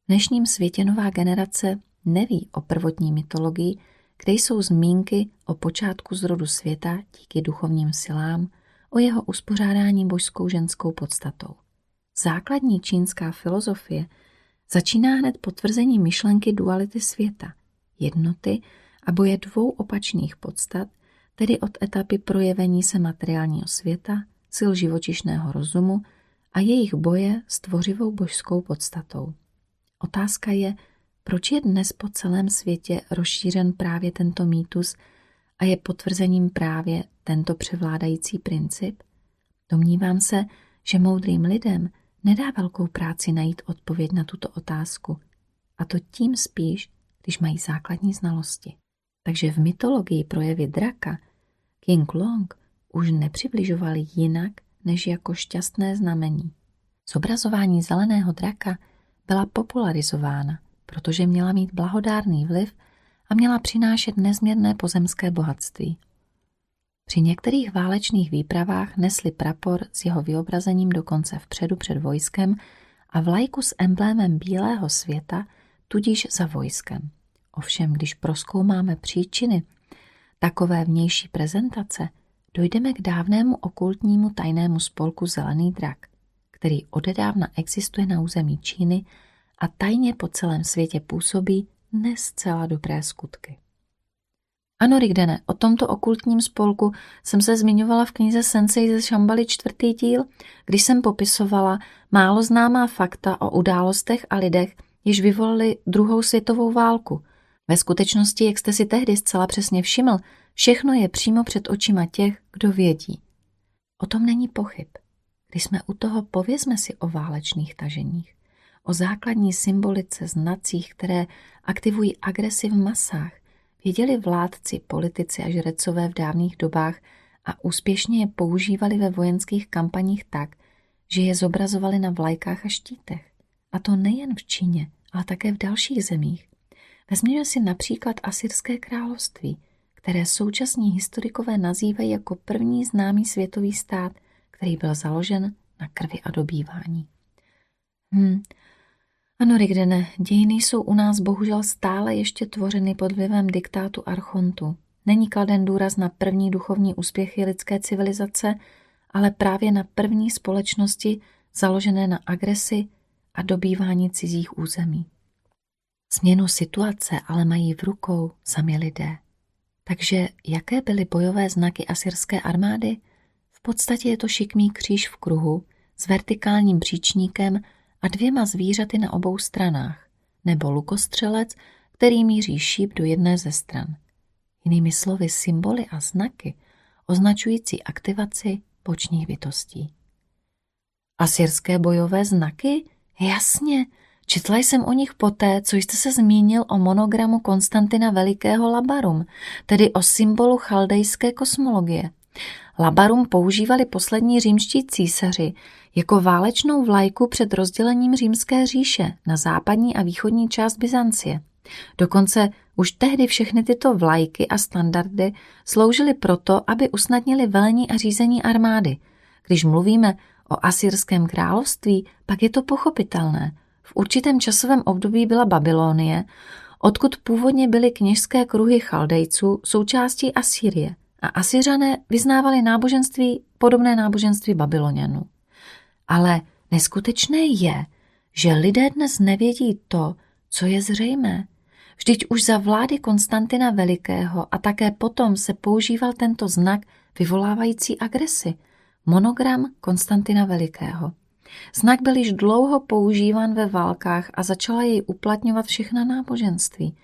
v dnešním světě nová generace neví o prvotní mytologii, kde jsou zmínky o počátku zrodu světa díky duchovním silám, o jeho uspořádání božskou ženskou podstatou. Základní čínská filozofie začíná hned potvrzení myšlenky duality světa, jednoty a boje dvou opačných podstat, tedy od etapy projevení se materiálního světa, sil živočišného rozumu a jejich boje s tvořivou božskou podstatou. Otázka je, proč je dnes po celém světě rozšířen právě tento mýtus a je potvrzením právě tento převládající princip? Domnívám se, že moudrým lidem nedá velkou práci najít odpověď na tuto otázku, a to tím spíš, když mají základní znalosti. Takže v mytologii projevy draka King Long už nepřibližovali jinak než jako šťastné znamení. Zobrazování zeleného draka byla popularizována, protože měla mít blahodárný vliv a měla přinášet nezměrné pozemské bohatství. Při některých válečných výpravách nesli prapor s jeho vyobrazením dokonce vpředu před vojskem a vlajku s emblémem bílého světa, tudíž za vojskem. Ovšem, když proskoumáme příčiny takové vnější prezentace, dojdeme k dávnému okultnímu tajnému spolku Zelený drak, který odedávna existuje na území Číny a tajně po celém světě působí nescela dobré skutky. Ano, Rigdene, o tomto okultním spolku jsem se zmiňovala v knize Sensei ze Šambaly čtvrtý díl, když jsem popisovala málo známá fakta o událostech a lidech, jež vyvolali druhou světovou válku. Ve skutečnosti, jak jste si tehdy zcela přesně všiml, všechno je přímo před očima těch, kdo vědí. O tom není pochyb. Když jsme u toho, povězme si o válečných taženích, o základní symbolice znacích, které aktivují agresi v masách, Věděli vládci, politici a žrecové v dávných dobách a úspěšně je používali ve vojenských kampaních tak, že je zobrazovali na vlajkách a štítech. A to nejen v Číně, ale také v dalších zemích. Vezměme si například Asyrské království, které současní historikové nazývají jako první známý světový stát, který byl založen na krvi a dobývání. Hmm, ano, Rigdene, dějiny jsou u nás bohužel stále ještě tvořeny pod vlivem diktátu archontu. Není kladen důraz na první duchovní úspěchy lidské civilizace, ale právě na první společnosti založené na agresi a dobývání cizích území. Změnu situace ale mají v rukou sami lidé. Takže jaké byly bojové znaky asyrské armády? V podstatě je to šikmý kříž v kruhu s vertikálním příčníkem a dvěma zvířaty na obou stranách, nebo lukostřelec, který míří šíp do jedné ze stran. Jinými slovy symboly a znaky označující aktivaci bočních bytostí. Asyrské bojové znaky? Jasně, četla jsem o nich poté, co jste se zmínil o monogramu Konstantina Velikého Labarum, tedy o symbolu chaldejské kosmologie. Labarum používali poslední římští císaři jako válečnou vlajku před rozdělením římské říše na západní a východní část Byzancie. Dokonce už tehdy všechny tyto vlajky a standardy sloužily proto, aby usnadnili velení a řízení armády. Když mluvíme o asyrském království, pak je to pochopitelné. V určitém časovém období byla Babylonie, odkud původně byly kněžské kruhy chaldejců součástí Asýrie a Asyřané vyznávali náboženství podobné náboženství Babylonianů. Ale neskutečné je, že lidé dnes nevědí to, co je zřejmé. Vždyť už za vlády Konstantina Velikého a také potom se používal tento znak vyvolávající agresi, monogram Konstantina Velikého. Znak byl již dlouho používán ve válkách a začala jej uplatňovat všechna náboženství.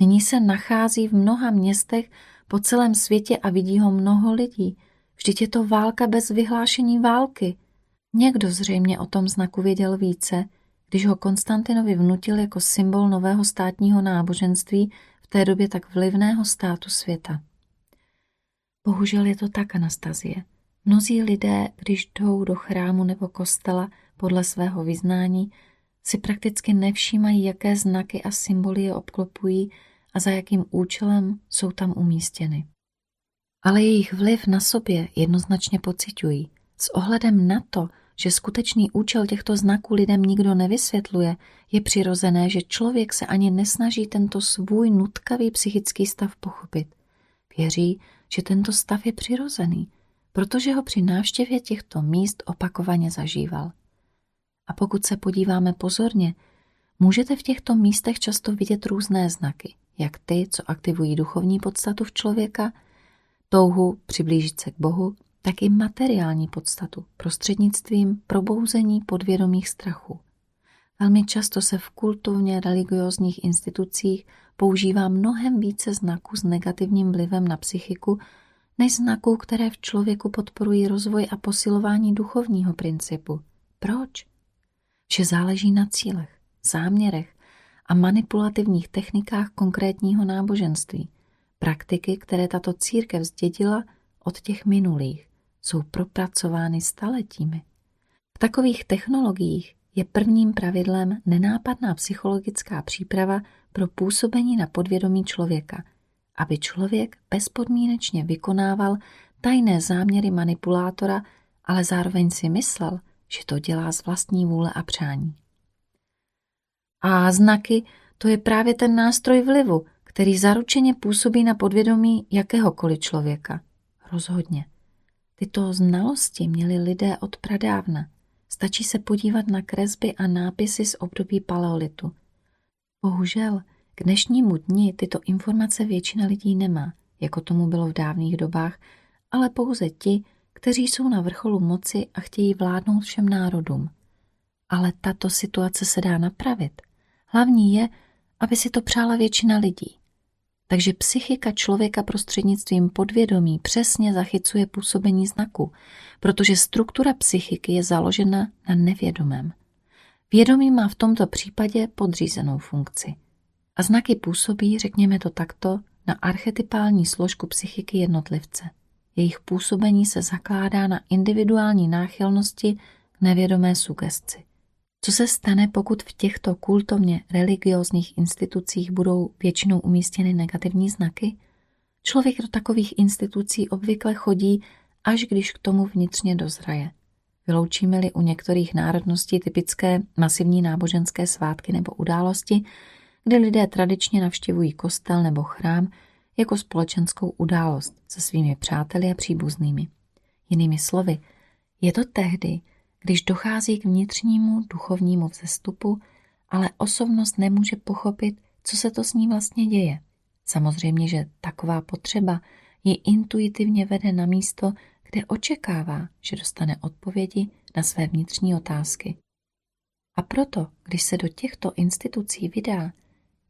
Nyní se nachází v mnoha městech po celém světě a vidí ho mnoho lidí. Vždyť je to válka bez vyhlášení války. Někdo zřejmě o tom znaku věděl více, když ho Konstantinovi vnutil jako symbol nového státního náboženství v té době tak vlivného státu světa. Bohužel je to tak, Anastazie. Mnozí lidé, když jdou do chrámu nebo kostela podle svého vyznání, si prakticky nevšímají, jaké znaky a symboly je obklopují a za jakým účelem jsou tam umístěny. Ale jejich vliv na sobě jednoznačně pociťují – S ohledem na to, že skutečný účel těchto znaků lidem nikdo nevysvětluje, je přirozené, že člověk se ani nesnaží tento svůj nutkavý psychický stav pochopit. Věří, že tento stav je přirozený, protože ho při návštěvě těchto míst opakovaně zažíval. A pokud se podíváme pozorně, můžete v těchto místech často vidět různé znaky, jak ty, co aktivují duchovní podstatu v člověka, touhu přiblížit se k Bohu, tak i materiální podstatu prostřednictvím probouzení podvědomých strachů. Velmi často se v kulturně religiózních institucích používá mnohem více znaků s negativním vlivem na psychiku, než znaků, které v člověku podporují rozvoj a posilování duchovního principu. Proč? Vše záleží na cílech, záměrech a manipulativních technikách konkrétního náboženství. Praktiky, které tato církev zdědila od těch minulých jsou propracovány staletími. V takových technologiích je prvním pravidlem nenápadná psychologická příprava pro působení na podvědomí člověka, aby člověk bezpodmínečně vykonával tajné záměry manipulátora, ale zároveň si myslel, že to dělá z vlastní vůle a přání. A znaky to je právě ten nástroj vlivu, který zaručeně působí na podvědomí jakéhokoliv člověka. Rozhodně. Tyto znalosti měli lidé od pradávna. Stačí se podívat na kresby a nápisy z období paleolitu. Bohužel, k dnešnímu dni tyto informace většina lidí nemá, jako tomu bylo v dávných dobách, ale pouze ti, kteří jsou na vrcholu moci a chtějí vládnout všem národům. Ale tato situace se dá napravit. Hlavní je, aby si to přála většina lidí. Takže psychika člověka prostřednictvím podvědomí přesně zachycuje působení znaku, protože struktura psychiky je založena na nevědomém. Vědomí má v tomto případě podřízenou funkci. A znaky působí, řekněme to takto, na archetypální složku psychiky jednotlivce. Jejich působení se zakládá na individuální náchylnosti k nevědomé sugestci. Co se stane, pokud v těchto kultovně religiózních institucích budou většinou umístěny negativní znaky? Člověk do takových institucí obvykle chodí, až když k tomu vnitřně dozraje. Vyloučíme-li u některých národností typické masivní náboženské svátky nebo události, kde lidé tradičně navštěvují kostel nebo chrám jako společenskou událost se svými přáteli a příbuznými. Jinými slovy, je to tehdy, když dochází k vnitřnímu duchovnímu vzestupu, ale osobnost nemůže pochopit, co se to s ní vlastně děje. Samozřejmě, že taková potřeba ji intuitivně vede na místo, kde očekává, že dostane odpovědi na své vnitřní otázky. A proto, když se do těchto institucí vydá,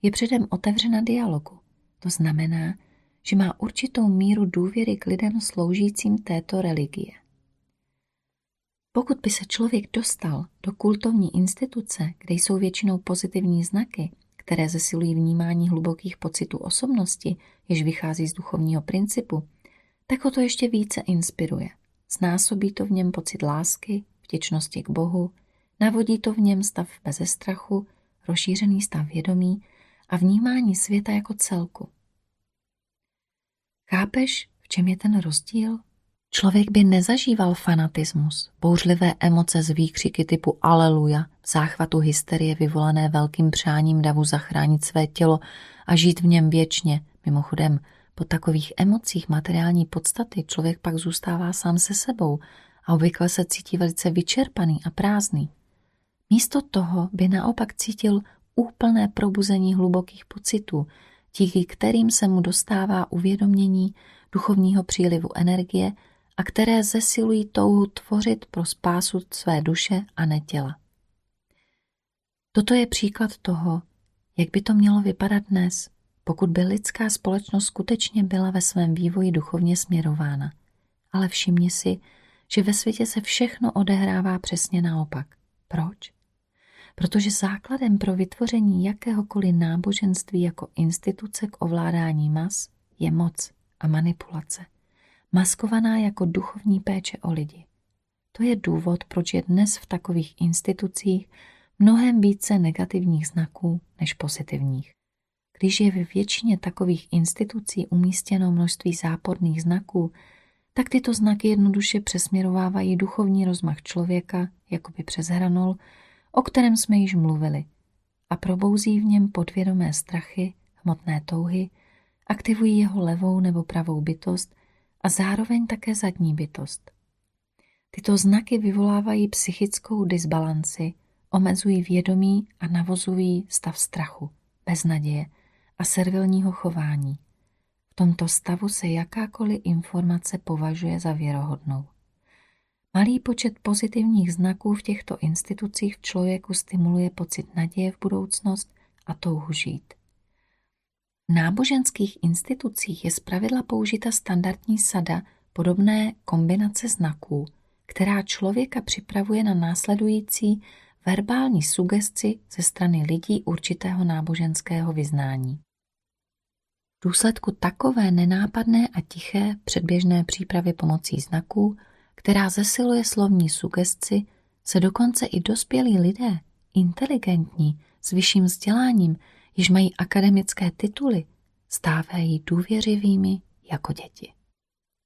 je předem otevřena dialogu. To znamená, že má určitou míru důvěry k lidem sloužícím této religie. Pokud by se člověk dostal do kultovní instituce, kde jsou většinou pozitivní znaky, které zesilují vnímání hlubokých pocitů osobnosti, jež vychází z duchovního principu, tak ho to ještě více inspiruje. Znásobí to v něm pocit lásky, vděčnosti k Bohu, navodí to v něm stav beze strachu, rozšířený stav vědomí a vnímání světa jako celku. Chápeš, v čem je ten rozdíl? Člověk by nezažíval fanatismus, bouřlivé emoce z výkřiky typu aleluja, záchvatu hysterie vyvolané velkým přáním davu zachránit své tělo a žít v něm věčně. Mimochodem, po takových emocích materiální podstaty člověk pak zůstává sám se sebou a obvykle se cítí velice vyčerpaný a prázdný. Místo toho by naopak cítil úplné probuzení hlubokých pocitů, díky kterým se mu dostává uvědomění duchovního přílivu energie a které zesilují touhu tvořit pro spásu své duše a netěla. Toto je příklad toho, jak by to mělo vypadat dnes, pokud by lidská společnost skutečně byla ve svém vývoji duchovně směrována. Ale všimni si, že ve světě se všechno odehrává přesně naopak. Proč? Protože základem pro vytvoření jakéhokoliv náboženství jako instituce k ovládání mas je moc a manipulace maskovaná jako duchovní péče o lidi. To je důvod, proč je dnes v takových institucích mnohem více negativních znaků než pozitivních. Když je ve většině takových institucí umístěno množství záporných znaků, tak tyto znaky jednoduše přesměrovávají duchovní rozmach člověka, jakoby přes hranol, o kterém jsme již mluvili, a probouzí v něm podvědomé strachy, hmotné touhy, aktivují jeho levou nebo pravou bytost a zároveň také zadní bytost. Tyto znaky vyvolávají psychickou disbalanci, omezují vědomí a navozují stav strachu, beznaděje a servilního chování. V tomto stavu se jakákoliv informace považuje za věrohodnou. Malý počet pozitivních znaků v těchto institucích v člověku stimuluje pocit naděje v budoucnost a touhu žít. V náboženských institucích je zpravidla použita standardní sada podobné kombinace znaků, která člověka připravuje na následující verbální sugesci ze strany lidí určitého náboženského vyznání. V důsledku takové nenápadné a tiché předběžné přípravy pomocí znaků, která zesiluje slovní sugesci, se dokonce i dospělí lidé, inteligentní, s vyšším vzděláním, již mají akademické tituly, stávají důvěřivými jako děti.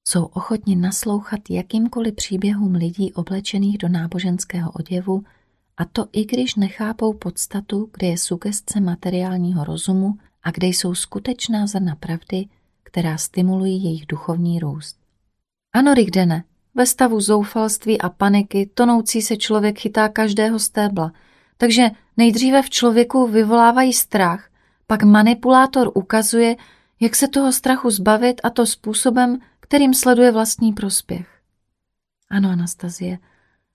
Jsou ochotni naslouchat jakýmkoliv příběhům lidí oblečených do náboženského oděvu, a to i když nechápou podstatu, kde je sugestce materiálního rozumu a kde jsou skutečná zrna pravdy, která stimulují jejich duchovní růst. Ano, Rigdene, ve stavu zoufalství a paniky tonoucí se člověk chytá každého stébla, takže nejdříve v člověku vyvolávají strach, pak manipulátor ukazuje, jak se toho strachu zbavit a to způsobem, kterým sleduje vlastní prospěch. Ano, Anastazie,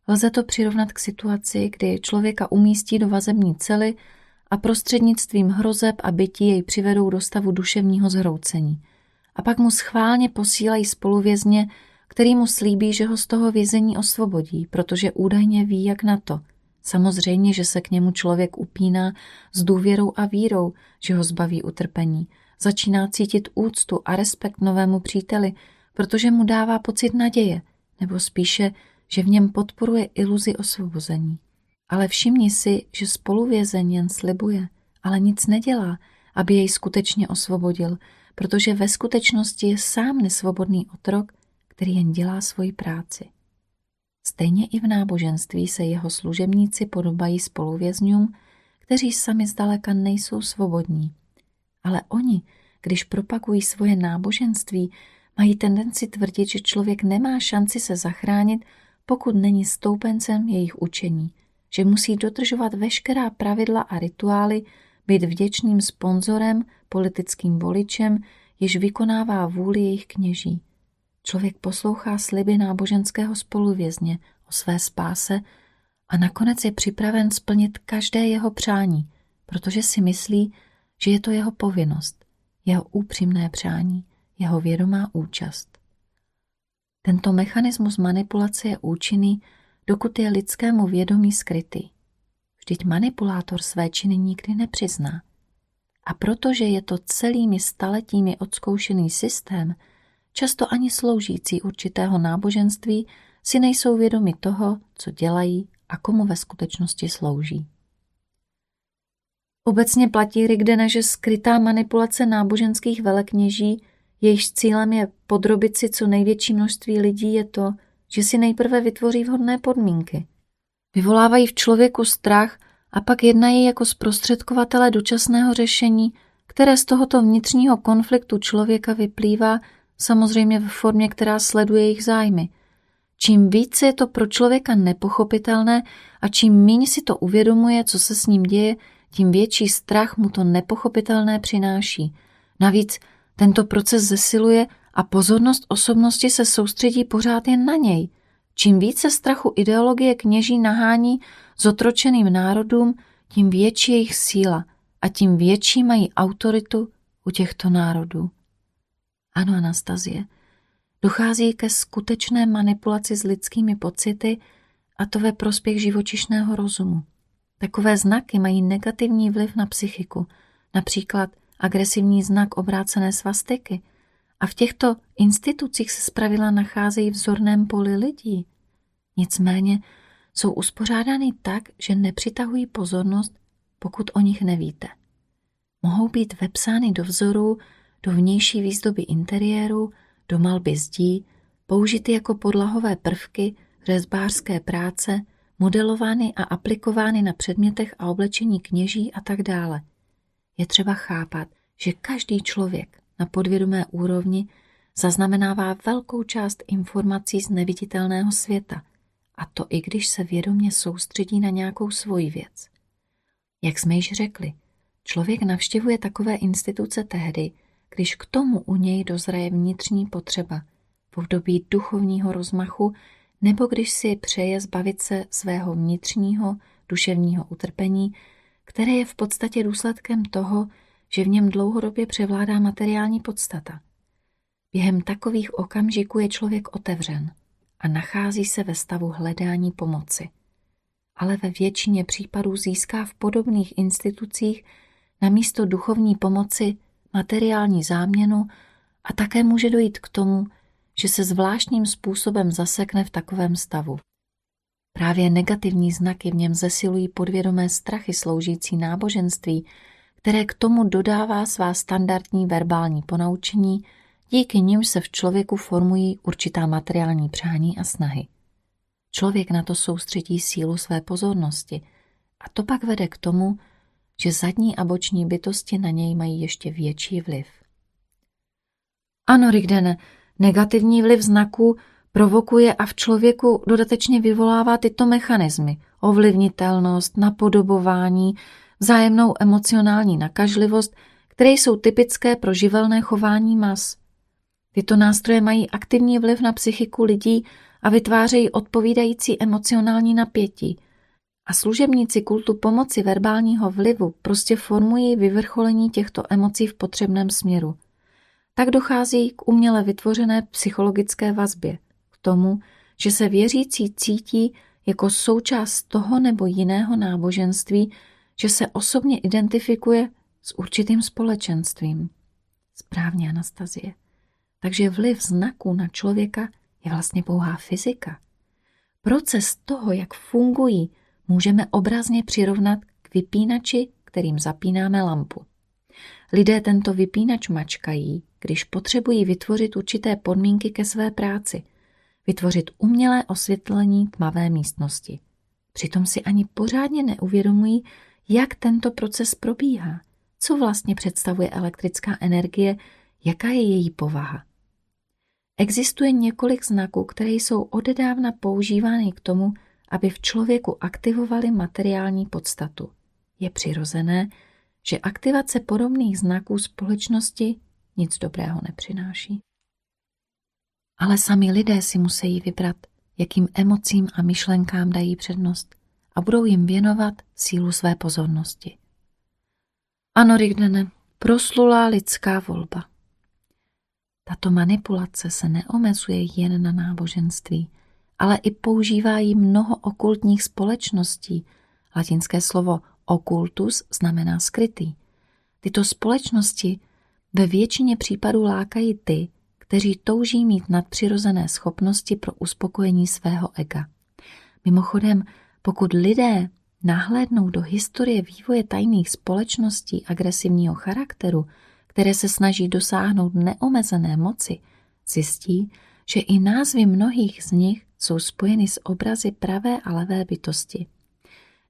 lze to přirovnat k situaci, kdy člověka umístí do vazební cely a prostřednictvím hrozeb a bytí jej přivedou do stavu duševního zhroucení. A pak mu schválně posílají spoluvězně, který mu slíbí, že ho z toho vězení osvobodí, protože údajně ví, jak na to. Samozřejmě, že se k němu člověk upíná s důvěrou a vírou, že ho zbaví utrpení. Začíná cítit úctu a respekt novému příteli, protože mu dává pocit naděje, nebo spíše, že v něm podporuje iluzi osvobození. Ale všimni si, že spoluvězeň jen slibuje, ale nic nedělá, aby jej skutečně osvobodil, protože ve skutečnosti je sám nesvobodný otrok, který jen dělá svoji práci. Stejně i v náboženství se jeho služebníci podobají spoluvězňům, kteří sami zdaleka nejsou svobodní. Ale oni, když propagují svoje náboženství, mají tendenci tvrdit, že člověk nemá šanci se zachránit, pokud není stoupencem jejich učení, že musí dodržovat veškerá pravidla a rituály, být vděčným sponzorem, politickým voličem, jež vykonává vůli jejich kněží. Člověk poslouchá sliby náboženského spoluvězně o své spáse a nakonec je připraven splnit každé jeho přání, protože si myslí, že je to jeho povinnost, jeho upřímné přání jeho vědomá účast. Tento mechanismus manipulace je účinný, dokud je lidskému vědomí skrytý. Vždyť manipulátor své činy nikdy nepřizná. A protože je to celými staletími odzkoušený systém, často ani sloužící určitého náboženství si nejsou vědomi toho, co dělají a komu ve skutečnosti slouží. Obecně platí Rigdene, že skrytá manipulace náboženských velekněží Jejíž cílem je podrobit si co největší množství lidí je to, že si nejprve vytvoří vhodné podmínky. Vyvolávají v člověku strach a pak jednají jako zprostředkovatele dočasného řešení, které z tohoto vnitřního konfliktu člověka vyplývá, samozřejmě ve formě, která sleduje jejich zájmy. Čím více je to pro člověka nepochopitelné a čím méně si to uvědomuje, co se s ním děje, tím větší strach mu to nepochopitelné přináší. Navíc tento proces zesiluje a pozornost osobnosti se soustředí pořád jen na něj. Čím více strachu ideologie kněží nahání zotročeným národům, tím větší jejich síla a tím větší mají autoritu u těchto národů. Ano, Anastazie, dochází ke skutečné manipulaci s lidskými pocity a to ve prospěch živočišného rozumu. Takové znaky mají negativní vliv na psychiku, například – agresivní znak obrácené svastiky a v těchto institucích se zpravidla nacházejí v vzorném poli lidí. Nicméně jsou uspořádány tak, že nepřitahují pozornost, pokud o nich nevíte. Mohou být vepsány do vzoru, do vnější výzdoby interiéru, do malby zdí, použity jako podlahové prvky řezbářské práce, modelovány a aplikovány na předmětech a oblečení kněží a tak dále. Je třeba chápat, že každý člověk na podvědomé úrovni zaznamenává velkou část informací z neviditelného světa, a to i když se vědomě soustředí na nějakou svoji věc. Jak jsme již řekli, člověk navštěvuje takové instituce tehdy, když k tomu u něj dozraje vnitřní potřeba, v období duchovního rozmachu nebo když si přeje zbavit se svého vnitřního duševního utrpení, které je v podstatě důsledkem toho, že v něm dlouhodobě převládá materiální podstata. Během takových okamžiků je člověk otevřen a nachází se ve stavu hledání pomoci. Ale ve většině případů získá v podobných institucích na místo duchovní pomoci materiální záměnu a také může dojít k tomu, že se zvláštním způsobem zasekne v takovém stavu. Právě negativní znaky v něm zesilují podvědomé strachy sloužící náboženství, které k tomu dodává svá standardní verbální ponaučení, díky nimž se v člověku formují určitá materiální přání a snahy. Člověk na to soustředí sílu své pozornosti a to pak vede k tomu, že zadní a boční bytosti na něj mají ještě větší vliv. Ano, Rigdene, negativní vliv znaků provokuje a v člověku dodatečně vyvolává tyto mechanismy, ovlivnitelnost, napodobování, vzájemnou emocionální nakažlivost, které jsou typické pro živelné chování mas. Tyto nástroje mají aktivní vliv na psychiku lidí a vytvářejí odpovídající emocionální napětí. A služebníci kultu pomoci verbálního vlivu prostě formují vyvrcholení těchto emocí v potřebném směru. Tak dochází k uměle vytvořené psychologické vazbě, k tomu, že se věřící cítí jako součást toho nebo jiného náboženství, že se osobně identifikuje s určitým společenstvím. Správně, Anastazie. Takže vliv znaků na člověka je vlastně pouhá fyzika. Proces toho, jak fungují, můžeme obrazně přirovnat k vypínači, kterým zapínáme lampu. Lidé tento vypínač mačkají, když potřebují vytvořit určité podmínky ke své práci, vytvořit umělé osvětlení tmavé místnosti. Přitom si ani pořádně neuvědomují, jak tento proces probíhá, co vlastně představuje elektrická energie, jaká je její povaha. Existuje několik znaků, které jsou odedávna používány k tomu, aby v člověku aktivovali materiální podstatu. Je přirozené, že aktivace podobných znaků společnosti nic dobrého nepřináší. Ale sami lidé si musí vybrat, jakým emocím a myšlenkám dají přednost a budou jim věnovat sílu své pozornosti. Ano, Rigdene, proslulá lidská volba. Tato manipulace se neomezuje jen na náboženství, ale i používá ji mnoho okultních společností. Latinské slovo okultus znamená skrytý. Tyto společnosti ve většině případů lákají ty, kteří touží mít nadpřirozené schopnosti pro uspokojení svého ega. Mimochodem, pokud lidé nahlédnou do historie vývoje tajných společností agresivního charakteru, které se snaží dosáhnout neomezené moci, zjistí, že i názvy mnohých z nich jsou spojeny s obrazy pravé a levé bytosti.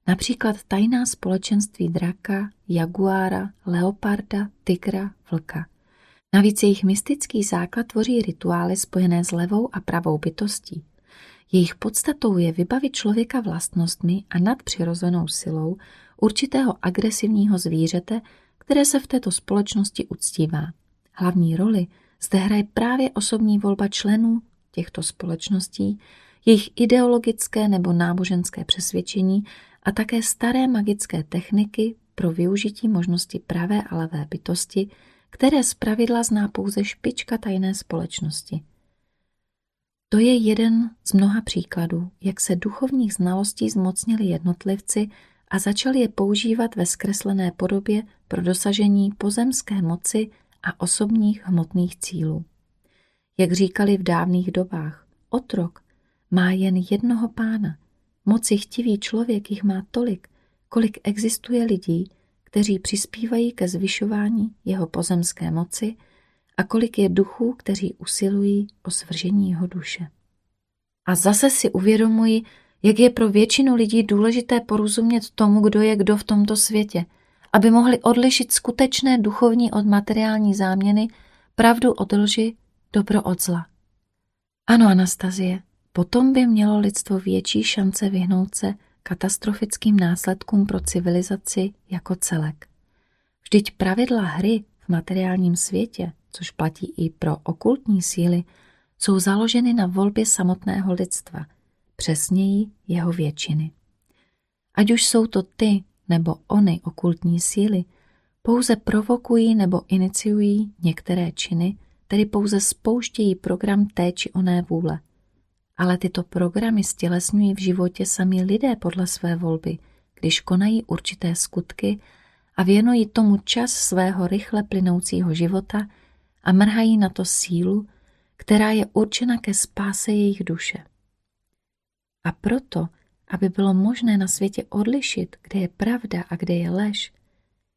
Například tajná společenství draka, jaguára, leoparda, tygra, vlka. Navíc jejich mystický základ tvoří rituály spojené s levou a pravou bytostí. Jejich podstatou je vybavit člověka vlastnostmi a nadpřirozenou silou určitého agresivního zvířete, které se v této společnosti uctívá. Hlavní roli zde hraje právě osobní volba členů těchto společností, jejich ideologické nebo náboženské přesvědčení a také staré magické techniky pro využití možnosti pravé a levé bytosti, které zpravidla zná pouze špička tajné společnosti. To je jeden z mnoha příkladů, jak se duchovních znalostí zmocnili jednotlivci a začali je používat ve zkreslené podobě pro dosažení pozemské moci a osobních hmotných cílů. Jak říkali v dávných dobách, otrok má jen jednoho pána. Moci chtivý člověk jich má tolik, kolik existuje lidí, kteří přispívají ke zvyšování jeho pozemské moci a kolik je duchů, kteří usilují o svržení jeho duše. A zase si uvědomuji, jak je pro většinu lidí důležité porozumět tomu, kdo je kdo v tomto světě, aby mohli odlišit skutečné duchovní od materiální záměny, pravdu od lži, dobro od zla. Ano, Anastazie, potom by mělo lidstvo větší šance vyhnout se katastrofickým následkům pro civilizaci jako celek. Vždyť pravidla hry v materiálním světě, což platí i pro okultní síly, jsou založeny na volbě samotného lidstva, přesněji jeho většiny. Ať už jsou to ty nebo ony okultní síly, pouze provokují nebo iniciují některé činy, tedy pouze spouštějí program té či oné vůle. Ale tyto programy stělesňují v životě sami lidé podle své volby, když konají určité skutky a věnují tomu čas svého rychle plynoucího života a mrhají na to sílu, která je určena ke spáse jejich duše. A proto, aby bylo možné na světě odlišit, kde je pravda a kde je lež,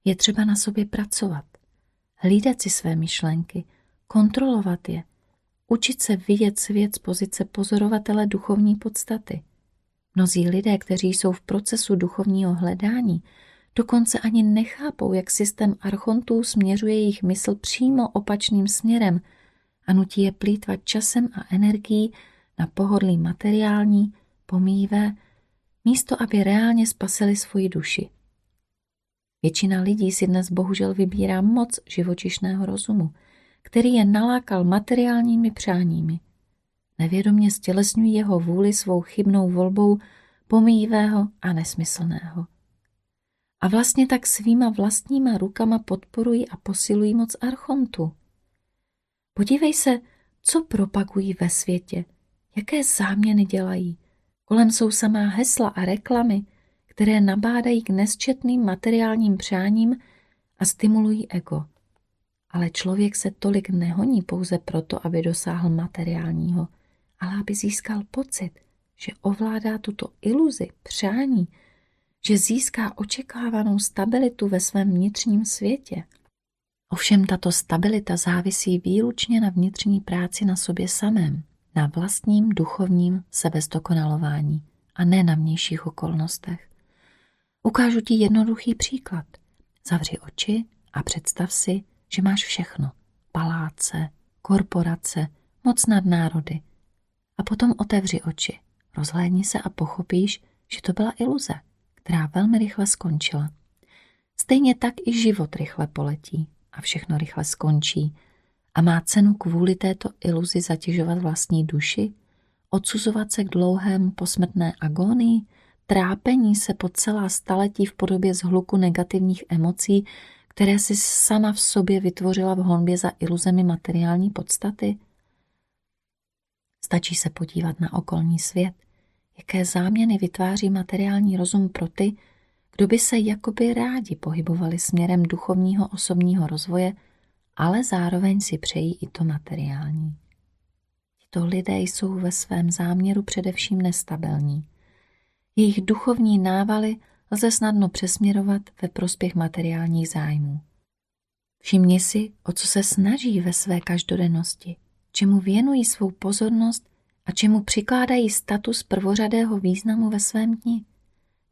je třeba na sobě pracovat, hlídat si své myšlenky, kontrolovat je, učit se vidět svět z pozice pozorovatele duchovní podstaty. Mnozí lidé, kteří jsou v procesu duchovního hledání, dokonce ani nechápou, jak systém archontů směřuje jejich mysl přímo opačným směrem a nutí je plítvat časem a energií na pohodlí materiální, pomíjivé, místo aby reálně spasili svoji duši. Většina lidí si dnes bohužel vybírá moc živočišného rozumu, který je nalákal materiálními přáními. Nevědomě stělesňují jeho vůli svou chybnou volbou pomíjivého a nesmyslného. A vlastně tak svýma vlastníma rukama podporují a posilují moc archontu. Podívej se, co propagují ve světě, jaké záměny dělají. Kolem jsou samá hesla a reklamy, které nabádají k nesčetným materiálním přáním a stimulují ego. Ale člověk se tolik nehoní pouze proto, aby dosáhl materiálního, ale aby získal pocit, že ovládá tuto iluzi, přání, že získá očekávanou stabilitu ve svém vnitřním světě. Ovšem tato stabilita závisí výlučně na vnitřní práci na sobě samém, na vlastním duchovním sebezdokonalování a ne na vnějších okolnostech. Ukážu ti jednoduchý příklad. Zavři oči a představ si, že máš všechno. Paláce, korporace, moc nad národy. A potom otevři oči, rozhlédni se a pochopíš, že to byla iluze, která velmi rychle skončila. Stejně tak i život rychle poletí a všechno rychle skončí. A má cenu kvůli této iluzi zatěžovat vlastní duši, odsuzovat se k dlouhému posmrtné agónii, trápení se po celá staletí v podobě zhluku negativních emocí, které si sama v sobě vytvořila v honbě za iluzemi materiální podstaty? Stačí se podívat na okolní svět, jaké záměny vytváří materiální rozum pro ty, kdo by se jakoby rádi pohybovali směrem duchovního osobního rozvoje, ale zároveň si přejí i to materiální. Tito lidé jsou ve svém záměru především nestabilní. Jejich duchovní návaly lze snadno přesměrovat ve prospěch materiálních zájmů. Všimni si, o co se snaží ve své každodennosti, čemu věnují svou pozornost a čemu přikládají status prvořadého významu ve svém dni.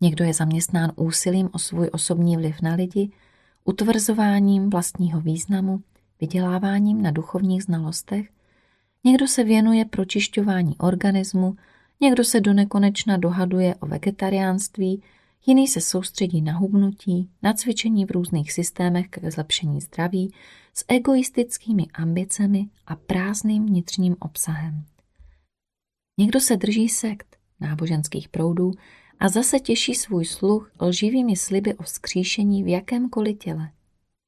Někdo je zaměstnán úsilím o svůj osobní vliv na lidi, utvrzováním vlastního významu, vyděláváním na duchovních znalostech, někdo se věnuje pročišťování organismu, někdo se do nekonečna dohaduje o vegetariánství, jiný se soustředí na hubnutí, na cvičení v různých systémech ke zlepšení zdraví, s egoistickými ambicemi a prázdným vnitřním obsahem. Někdo se drží sekt, náboženských proudů a zase těší svůj sluch lživými sliby o vzkříšení v jakémkoliv těle.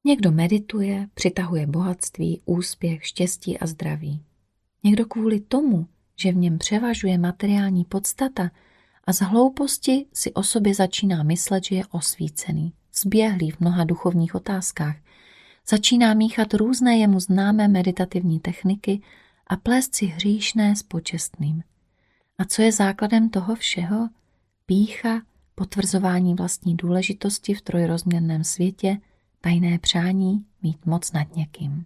Někdo medituje, přitahuje bohatství, úspěch, štěstí a zdraví. Někdo kvůli tomu, že v něm převažuje materiální podstata a z hlouposti si o sobě začíná myslet, že je osvícený, zběhlý v mnoha duchovních otázkách, začíná míchat různé jemu známé meditativní techniky a plést si hříšné s počestným. A co je základem toho všeho? Pícha, potvrzování vlastní důležitosti v trojrozměrném světě, tajné přání mít moc nad někým.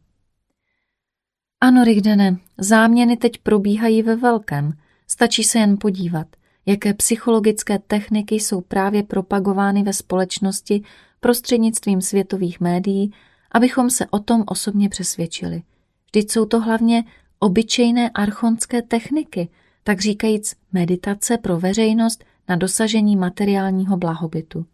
Ano, Rigdene, záměny teď probíhají ve velkém. Stačí se jen podívat, jaké psychologické techniky jsou právě propagovány ve společnosti prostřednictvím světových médií, abychom se o tom osobně přesvědčili. Vždyť jsou to hlavně obyčejné archonské techniky, tak říkajíc meditace pro veřejnost na dosažení materiálního blahobytu.